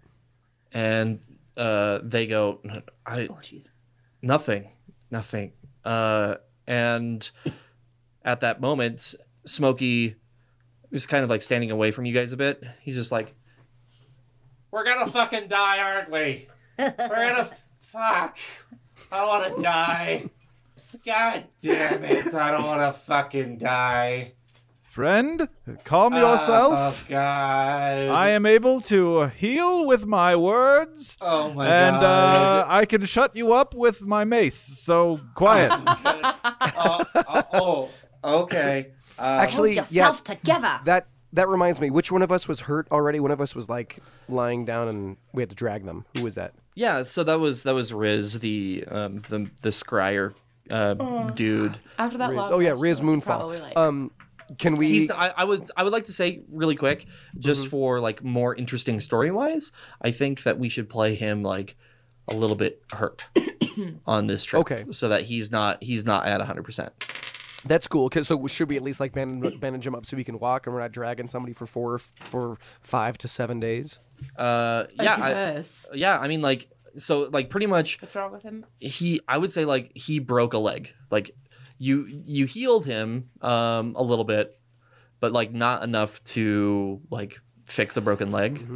and uh, they go, I Oh, jeez. nothing, nothing. Uh, and at that moment, Smokey was kind of like standing away from you guys a bit. He's just like, "We're gonna fucking die, aren't we? We're gonna fuck. I don't want to die. God damn it! I don't want to fucking die. Friend, calm yourself. Oh God! I am able to heal with my words. Oh my and God. uh, I can shut you up with my mace. So quiet. oh, oh, oh, okay. Um, Actually, yeah, Yourself together. that that reminds me. Which one of us was hurt already? One of us was like lying down, and we had to drag them. Who was that? Yeah, so that was that was Riz, the um the the scryer uh, dude. After that Riz. Oh yeah, rest, Riz Moonfall. Like, Um, can we? He's I, I would I would like to say really quick, just Mm-hmm. for like more interesting story wise, I think that we should play him like a little bit hurt on this trip. Okay. So that he's not he's not at hundred percent. That's cool. Cause so should we at least like bandage, bandage him up so he can walk, and we're not dragging somebody for four for five to seven days? Uh yeah, I, yes. yeah, I mean like so like pretty much What's wrong with him? he I would say like he broke a leg. Like you you healed him um a little bit, but like not enough to like fix a broken leg.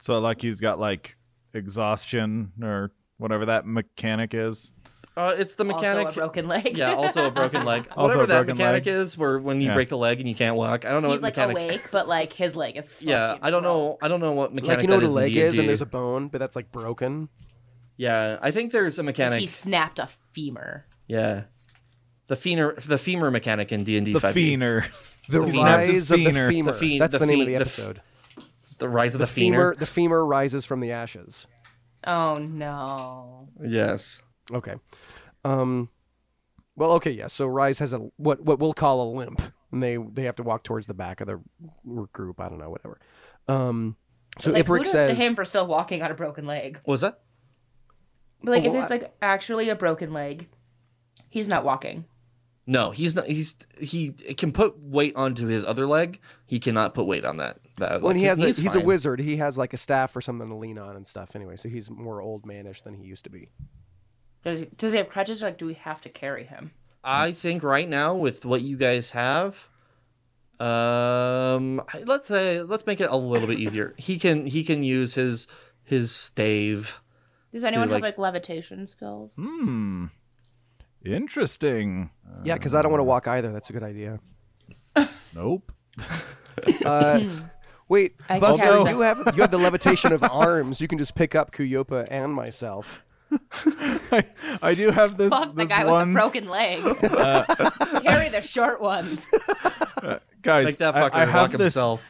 so like he's got like exhaustion or whatever that mechanic is. Uh, it's the mechanic. Also a broken leg. yeah, also a broken leg. Also Whatever a that broken mechanic leg. is, where when you Yeah. break a leg and you can't walk. I don't know He's what like mechanic. awake, but like his leg is. Yeah, fucking I don't know. I don't know what mechanic Like you know what that a leg in is, and D&D. there's a bone, but that's like broken. Yeah, I think there's a mechanic. He snapped a femur. Yeah, the femur, the femur mechanic in D and D The five. Feener. The He snapped his rise of the feener. femur. The fe- that's the the, name fe- of the the f- episode. The rise of the the, femur. femur. The femur rises from the ashes. Oh no. Yes. Okay. Um. Well, okay, yeah. So Rise has a what what we'll call a limp, and they they have to walk towards the back of the group. I don't know, whatever. Um. So like, Iperic says, to him for still walking on a broken leg. What was that? But like, Oh, if well, it's like actually a broken leg, he's not walking. No, he's not. He's he can put weight onto his other leg. He cannot put weight on that. that when like, he has a, he's, he's a wizard, he has like a staff or something to lean on and stuff. Anyway, so he's more old manish than he used to be. Does he, does he have crutches? Or like, do we have to carry him? I think right now with what you guys have, Um, let's say let's make it a little bit easier. He can he can use his his stave. Does anyone have like- like levitation skills? Hmm. Interesting. Yeah, because I don't want to walk either. That's a good idea. Nope. Uh, wait, I Buster, you have you have the levitation of arms. You can just pick up Kuyupa and myself. I, I do have this, Fuck the this guy with one the broken leg. Carry the short ones. guys. Like that I- fucker I, walk have this. himself.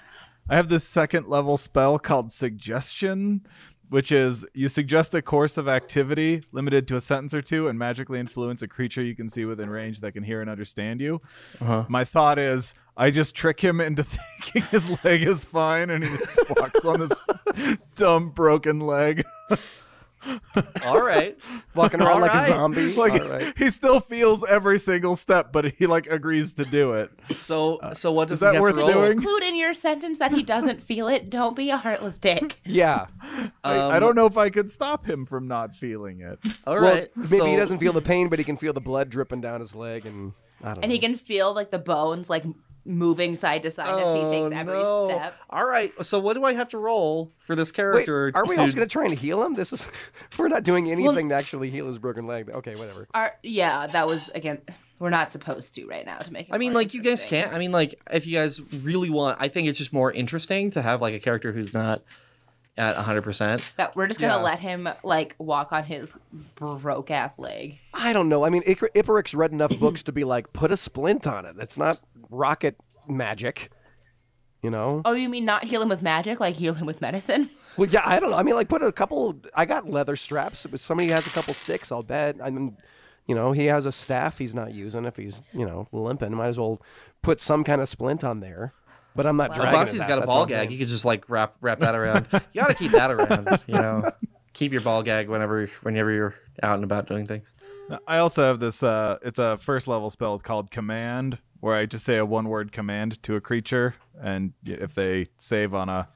I have this second level spell called Suggestion, which is you suggest a course of activity limited to a sentence or two and magically influence a creature you can see within range that can hear and understand you. Uh-huh. My thought is I just trick him into thinking his leg is fine and he just walks on this dumb broken leg. All right. Walking around like Alright. a zombie. like All right. he still feels every single step, but he like agrees to do it. So so what does Is that he worth doing? Include in your sentence that he doesn't feel it. Don't be a heartless dick. Yeah. I, I don't um, know if I could stop him from not feeling it. All Well, maybe so, he doesn't feel the pain, but he can feel the blood dripping down his leg, and I don't And know. he can feel like the bones like moving side to side as he oh, takes Oh, every no. step. All right. So what do I have to roll for this Wait, character? are we to- also going to try and heal him? This is we're not doing anything to actually heal his broken leg. Okay, whatever. Our, yeah, that was again. We're not supposed to right now to make it. I mean, more like you guys can't. I mean, like if you guys really want, I think it's just more interesting to have like a character who's not at 100. percent That we're just gonna Yeah. let him like walk on his broke ass leg. I don't know. I mean, Icar- Iperic's read enough books to be like, put a splint on it. It's not rocket magic. You know? Oh, you mean not heal him with magic, like heal him with medicine? Well, yeah, I don't know. I mean, like, put a couple. I got leather straps. If somebody has a couple sticks, I'll bet. I mean, you know, he has a staff he's not using. If he's, you know, limping, might as well put some kind of splint on there. But I'm not The dragging. Bossy's his got a that's ball gag. saying. You could just like wrap wrap that around. you got to keep that around. You know, keep your ball gag whenever whenever you're out and about doing things. I also have this. Uh, it's a first level spell called Command, where I just say a one word command to a creature, and if they save on a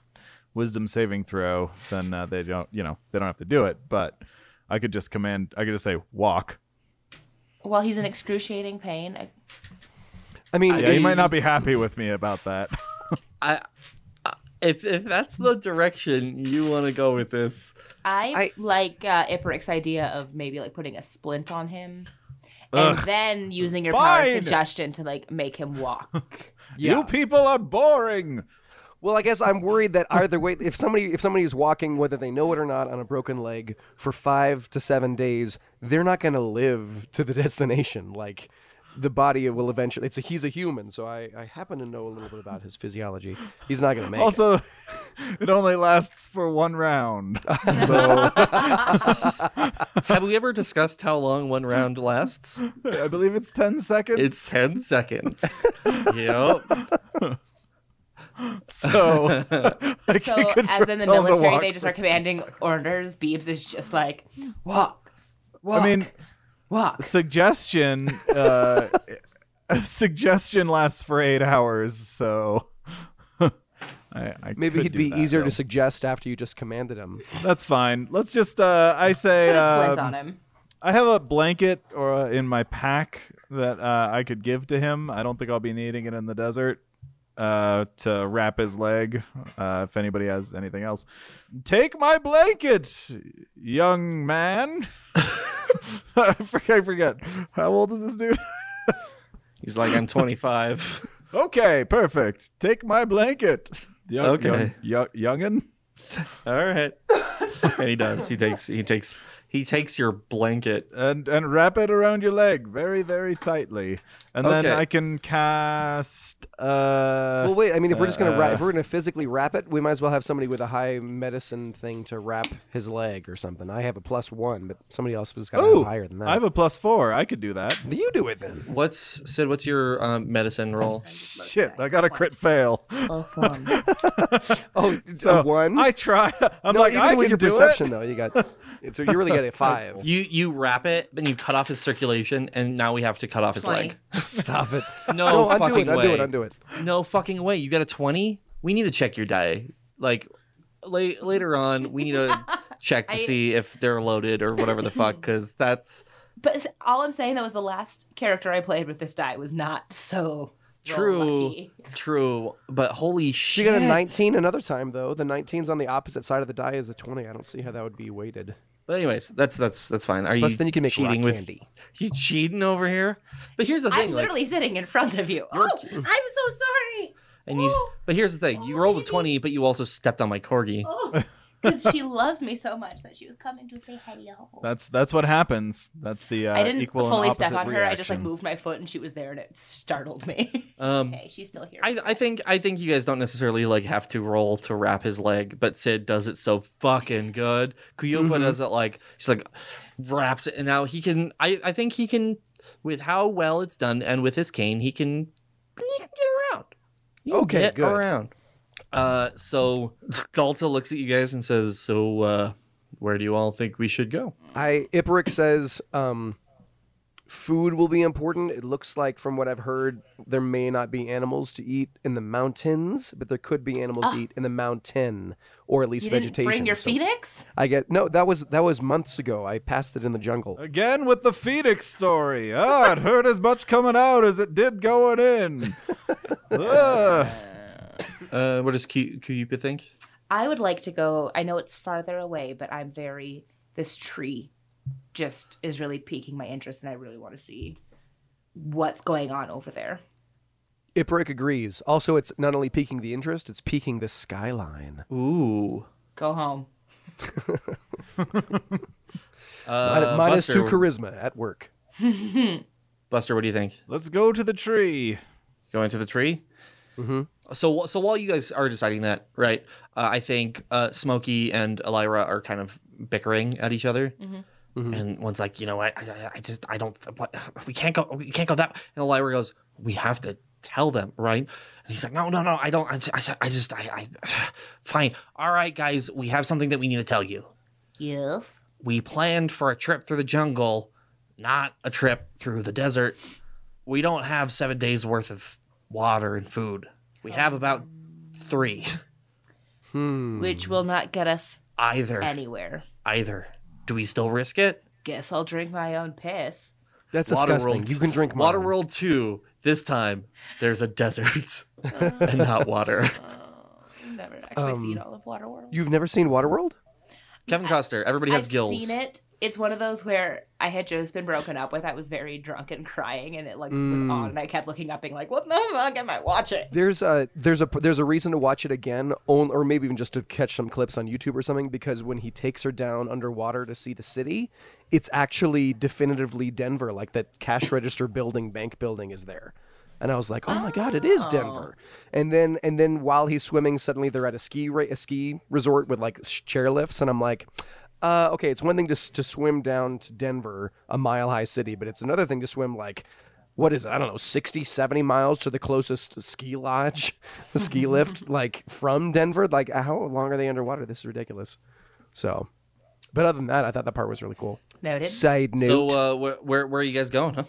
Wisdom saving throw, then uh, they don't. You know, they don't have to do it. But I could just command. I could just say walk. While he's in excruciating pain. I- I mean, Yeah, you might not be happy with me about that. I, I if if that's the direction you want to go with this, I, I- like uh, Iperic's idea of maybe like putting a splint on him, and then using your power Fine. of suggestion to like make him walk. You people are boring. Well, I guess I'm worried that either way, if somebody if somebody is walking, whether they know it or not, on a broken leg for five to seven days, they're not going to live to the destination. Like the body will eventually. It's a he's a human, so I, I happen to know a little bit about his physiology. He's not going to make it. Also, it only lasts for one round. So have we ever discussed how long one round lasts? I believe it's ten seconds. It's ten seconds. yep. so. I so, as in the tell him to military, they just are commanding orders. Beebs is just like walk, walk. I mean, walk. suggestion. Uh, suggestion lasts for eight hours, so. I, I Maybe he'd be that easier to suggest after you just commanded him. That's fine. Let's just. Uh, I say. Put a splint um, on him. I have a blanket or uh, in my pack that uh, I could give to him. I don't think I'll be needing it in the desert uh, to wrap his leg. Uh, if anybody has anything else, take my blanket, young man. I forget. I forget. How old is this dude? He's like, I'm 25. okay, perfect. Take my blanket. Young, Okay. young, young, youngin. All right. and he does. He takes. He takes. He takes your blanket. and and wrap it around your leg very very tightly and then i can cast uh Well, wait. I mean, if we're just gonna uh, wrap, if we're gonna physically wrap it, we might as well have somebody with a high medicine thing to wrap his leg or something. I have a plus one, but somebody else has got to Ooh, higher than that. i have a plus four i could do that you do it then. What's Sid? What's your um, medicine roll? shit i got a crit fail Both one. Oh, so a one. i try i'm no, like even i with can your do perception it though, you got. So you're really got a five. You you wrap it, and you cut off his circulation, and now we have to cut off his Twenty. leg. Stop it. No, undo fucking it. way. Undo it. Undo it. No fucking way. You got a 20? We need to check your die. Like la- later on, we need to check to I- see if they're loaded or whatever the fuck cuz that's But s- all I'm saying that was the last character I played with this die was not so True, lucky. true. But holy She shit! got a 19 another time though. The 19's on the opposite side of the die as the 20. I don't see how that would be weighted. But anyways, that's that's that's fine. Are Plus, you then you can make cheating rock with candy. you cheating over here? But here's the thing, I'm like, literally sitting in front of you. Oh, I'm so sorry. and you. Oh. But here's the thing: you rolled a oh. twenty, but you also stepped on my corgi. Oh, because she loves me so much that she was coming to say hello. That's that's what happens. That's the uh, I didn't equal and fully step on her. I just like moved my foot and she was there and it startled me. Um, okay, she's still here. I, I think I think you guys don't necessarily like have to roll to wrap his leg, but Sid does it so fucking good. Kuyupa does it like she's like wraps it, and now he can. I I think he can with how well it's done, and with his cane, he can he can get around. He can Okay, get good. around. Uh, so Dalta looks at you guys and says, "So, uh, where do you all think we should go?" I Iperic says um, food will be important. It looks like, from what I've heard, there may not be animals to eat in the mountains, but there could be animals to eat in the mountain, or at least you didn't vegetation. bring your So phoenix? I get no. That was that was months ago. I passed it in the jungle. Again with the Phoenix story. Oh, it hurt as much coming out as it did going in. Ugh. Uh, what does Ku- Kuyupa think? I would like to go. I know it's farther away, but I'm very. This tree just is really piquing my interest, and I really want to see what's going on over there. Iperic agrees. Also, it's not only piquing the interest; it's piquing the skyline. Ooh, Go home. uh, Minus Buster, two charisma at work. Buster, what do you think? Let's go to the tree. Go into the tree. Mm-hmm. So, so while you guys are deciding that, right? Uh, I think uh, Smokey and Elira are kind of bickering at each other, and one's like, you know, I, I, I just, I don't, what, we can't go, we can't go that. And Elira goes, we have to tell them, right? And he's like, no, no, no, I don't, I, just- I, I just, I, I, fine, all right, guys, we have something that we need to tell you. Yes. We planned for a trip through the jungle, not a trip through the desert. We don't have seven days worth of water and food. We have about three. Which will not get us Either. anywhere. Either. Do we still risk it? Guess I'll drink my own piss. That's disgusting. Waterworld- You can drink mine. Waterworld 2. This time, there's a desert and not water. I've never actually Um, seen all of Waterworld. You've never seen Waterworld? Kevin Costner. Everybody has I've gills. seen it. It's one of those where I had just been broken up with. I was very drunk and crying, and it like was mm. on, and I kept looking up, being like, "What the fuck am I watching?" There's a there's a there's a reason to watch it again, on, or maybe even just to catch some clips on YouTube or something. Because when he takes her down underwater to see the city, it's actually definitively Denver. Like that cash register building, bank building is there. And I was like, "Oh my god, it is Denver!" And then, and then while he's swimming, suddenly they're at a ski ra- a ski resort with like chairlifts, and I'm like, uh, "Okay, it's one thing to to swim down to Denver, a mile high city, but it's another thing to swim like what is it? I don't know, 60, 70 miles to the closest ski lodge, the ski lift, like from Denver. Like, how long are they underwater? This is ridiculous. So, but other than that, I thought that part was really cool. Noted. Side note. So, uh, where, where, where are you guys going, huh?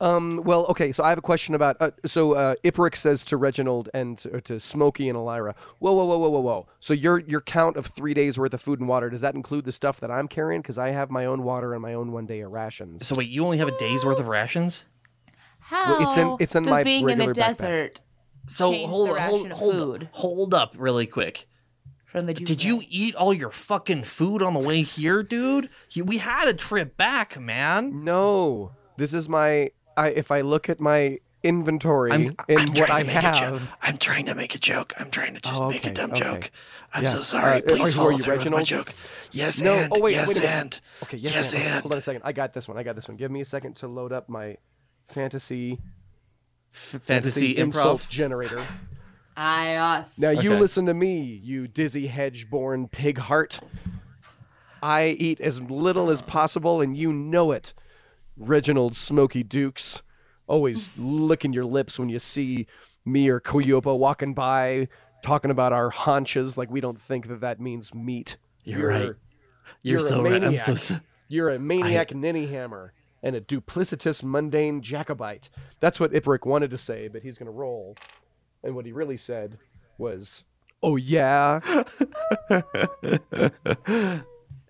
Um, well, okay, so I have a question about. Uh, so, uh, Iperic says to Reginald and to, to Smokey and Elira, whoa, whoa, whoa, whoa, whoa, whoa. So, your your count of three days worth of food and water, does that include the stuff that I'm carrying? Because I have my own water and my own one day of rations. So, wait, you only have a day's worth of rations? How it's in- it's in does my being in the backpack. desert So, Change hold, the hold, ration of hold, food. hold up really quick. from the Did you eat all your fucking food on the way here, dude? You- We had a trip back, man. No, this is my. I if I look at my inventory I'm, and I'm what I to make have. I'm trying to make a joke. I'm trying to just Oh, make a dumb okay. joke. I'm Yeah. so sorry. Uh, Please are you- follow are you through with my joke. Yes, No, and oh wait, yes, wait and Okay, yes, yes, and. and Hold on a second. I got this one. I got this one. Give me a second to load up my fantasy fantasy insult improv. generator. I us. Now you Okay. listen to me, you dizzy hedge-born pig heart. I eat as little as possible, and you know it. Reginald Smokey Dukes, always licking your lips when you see me or Kuyupa walking by, talking about our haunches like we don't think that that means meat. You're right. You're, you're so right. I'm so. so You're a maniac ninny hammer and a duplicitous mundane Jacobite. That's what Iperic wanted to say, but he's going to roll. And what he really said was, "Oh yeah."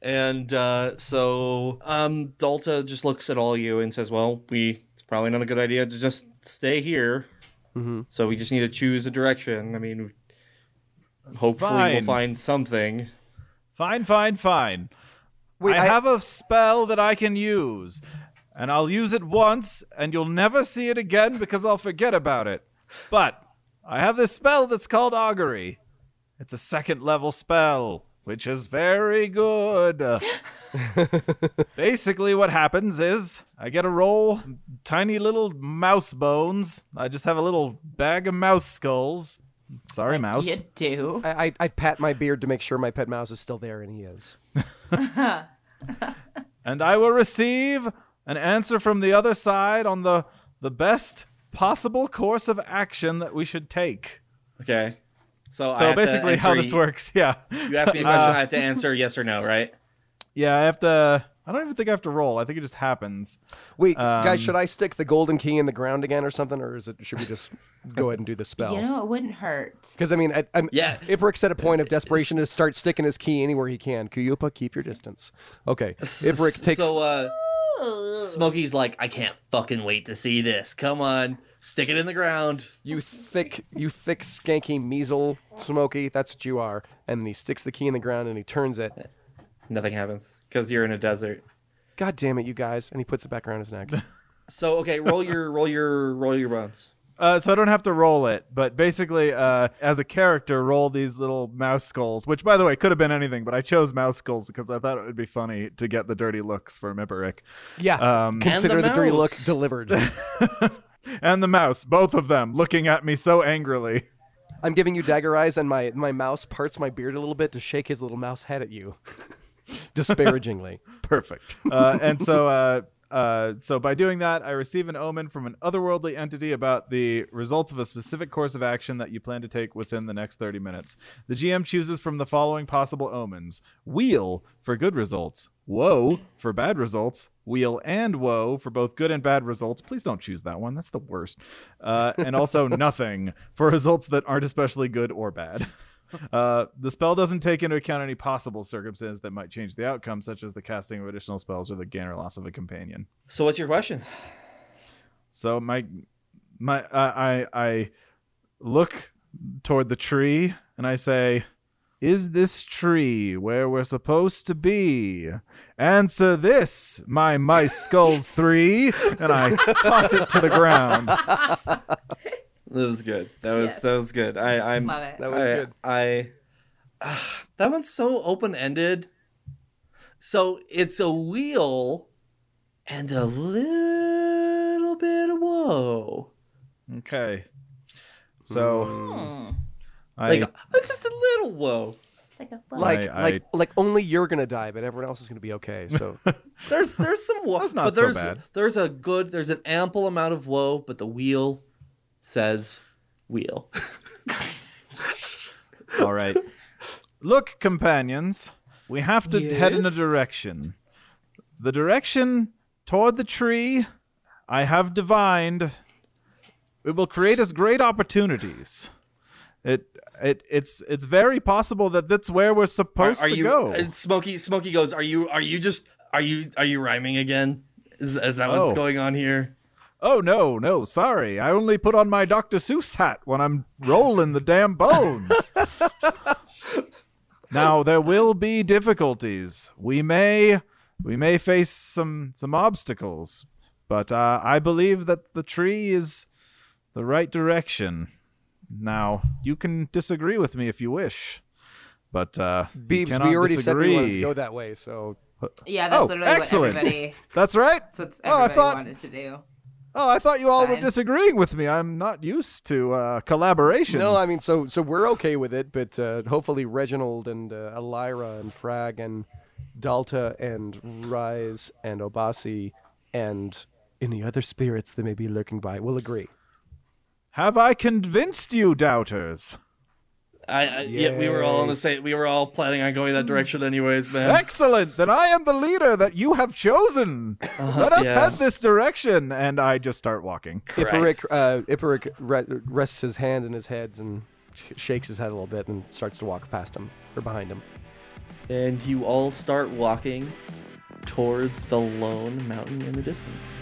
And uh, so um, Dalta just looks at all you and says, "Well, we it's probably not a good idea to just stay here. So we just need to choose a direction. I mean, hopefully we'll find something. Fine, fine, fine. Wait, I, I- have a spell that I can use, and I'll use it once, and you'll never see it again because I'll forget about it. But I have this spell that's called Augury. It's a second level spell, which is very good. Basically, what happens is I get a roll tiny little mouse bones. I just have a little bag of mouse skulls. Sorry, mouse. You do. I, I I'd pat my beard to make sure my pet mouse is still there, and he is. and I will receive an answer from the other side on the the best possible course of action that we should take. Okay. So, So have basically, how this y- works, yeah, You ask me a question, Uh, I have to answer yes or no, right? yeah. I have to. I don't even think I have to roll. I think it just happens. Wait, Um, guys, should I stick the golden key in the ground again or something, or is it? Should we just go ahead and do the spell? You know, it wouldn't hurt. Because I mean, I, I'm, Yeah. Iperic set a point of desperation to start sticking his key anywhere he can. Kuyupa, keep your distance. Okay, Iperic takes. So, uh, Smokey's like, I can't fucking wait to see this. Come on, stick it in the ground. you thick, you thick, skanky measle, Smokey. That's what you are. And then he sticks the key in the ground and he turns it. Nothing happens because you're in a desert. God damn it, you guys! And he puts it back around his neck. So, okay, roll your, roll your, roll your bones. Uh, so I don't have to roll it, but basically, uh, as a character, roll these little mouse skulls. Which, by the way, could have been anything, but I chose mouse skulls because I thought it would be funny to get the dirty looks from Iperic. Yeah. Um, Consider the the, dirty look delivered. and the mouse, both of them, looking at me so angrily. I'm giving you dagger eyes, and my my mouse parts my beard a little bit to shake his little mouse head at you, disparagingly. Perfect. Uh, and so, uh, uh, so by doing that, I receive an omen from an otherworldly entity about the results of a specific course of action that you plan to take within the next 30 minutes. The GM chooses from the following possible omens: weal for good results, woe for bad results, weal and woe for both good and bad results. Please don't choose that one; that's the worst. Uh, and also nothing for results that aren't especially good or bad. Uh, the spell doesn't take into account any possible circumstances that might change the outcome, such as the casting of additional spells or the gain or loss of a companion. So, what's your question? So my my uh, I I look toward the tree and I say, "Is this tree where we're supposed to be?" Answer this, my mice skulls three, and I toss it to the ground. That was good. That was Yes. that was good. I I'm Love it. That was I, good. I ah, that one's so open ended. So it's a weal and a little bit of woe. Okay. So I Like it's just a little woe. It's like a Like, I- like, like only you're gonna die, but everyone else is gonna be okay. So There's there's some woe, That's not but so there's bad. there's a good there's an ample amount of woe, but the weal says weal. All right. Look, companions, we have to head in a direction. The direction toward the tree I have divined. It will create us great opportunities. It it it's it's very possible that that's where we're supposed are to you go. uh, Smokey Smokey goes, "Are you are you just are you are you rhyming again? Is, is that what's Oh. going on here?" Oh no, no, sorry. I only put on my Dr. Seuss hat when I'm rolling the damn bones. now there will be difficulties. We may we may face some some obstacles, but uh, I believe that the tree is the right direction. Now you can disagree with me if you wish, but uh, you Beebs, we already said we wanted to go that way. So yeah, that's Oh, literally excellent. what everybody. That's right. That's what oh, I everybody thought wanted to do. Oh, I thought you all were disagreeing with me. I'm not used to uh, collaboration. no, I mean, so so we're okay with it, but uh, hopefully Reginald and uh, Elira and Frag and Dalta and Rise and Obasi and any other spirits that may be lurking by will agree. Have I convinced you, doubters? I, I yeah, we were all on the same. We were all planning on going that direction, anyways, man. Excellent. Then I am the leader that you have chosen. Let us yeah. head this direction. And I just start walking. Iperic, uh, Iperic re- rests his hand in his head and sh- shakes his head a little bit and starts to walk past him or behind him. And you all start walking towards the lone mountain in the distance.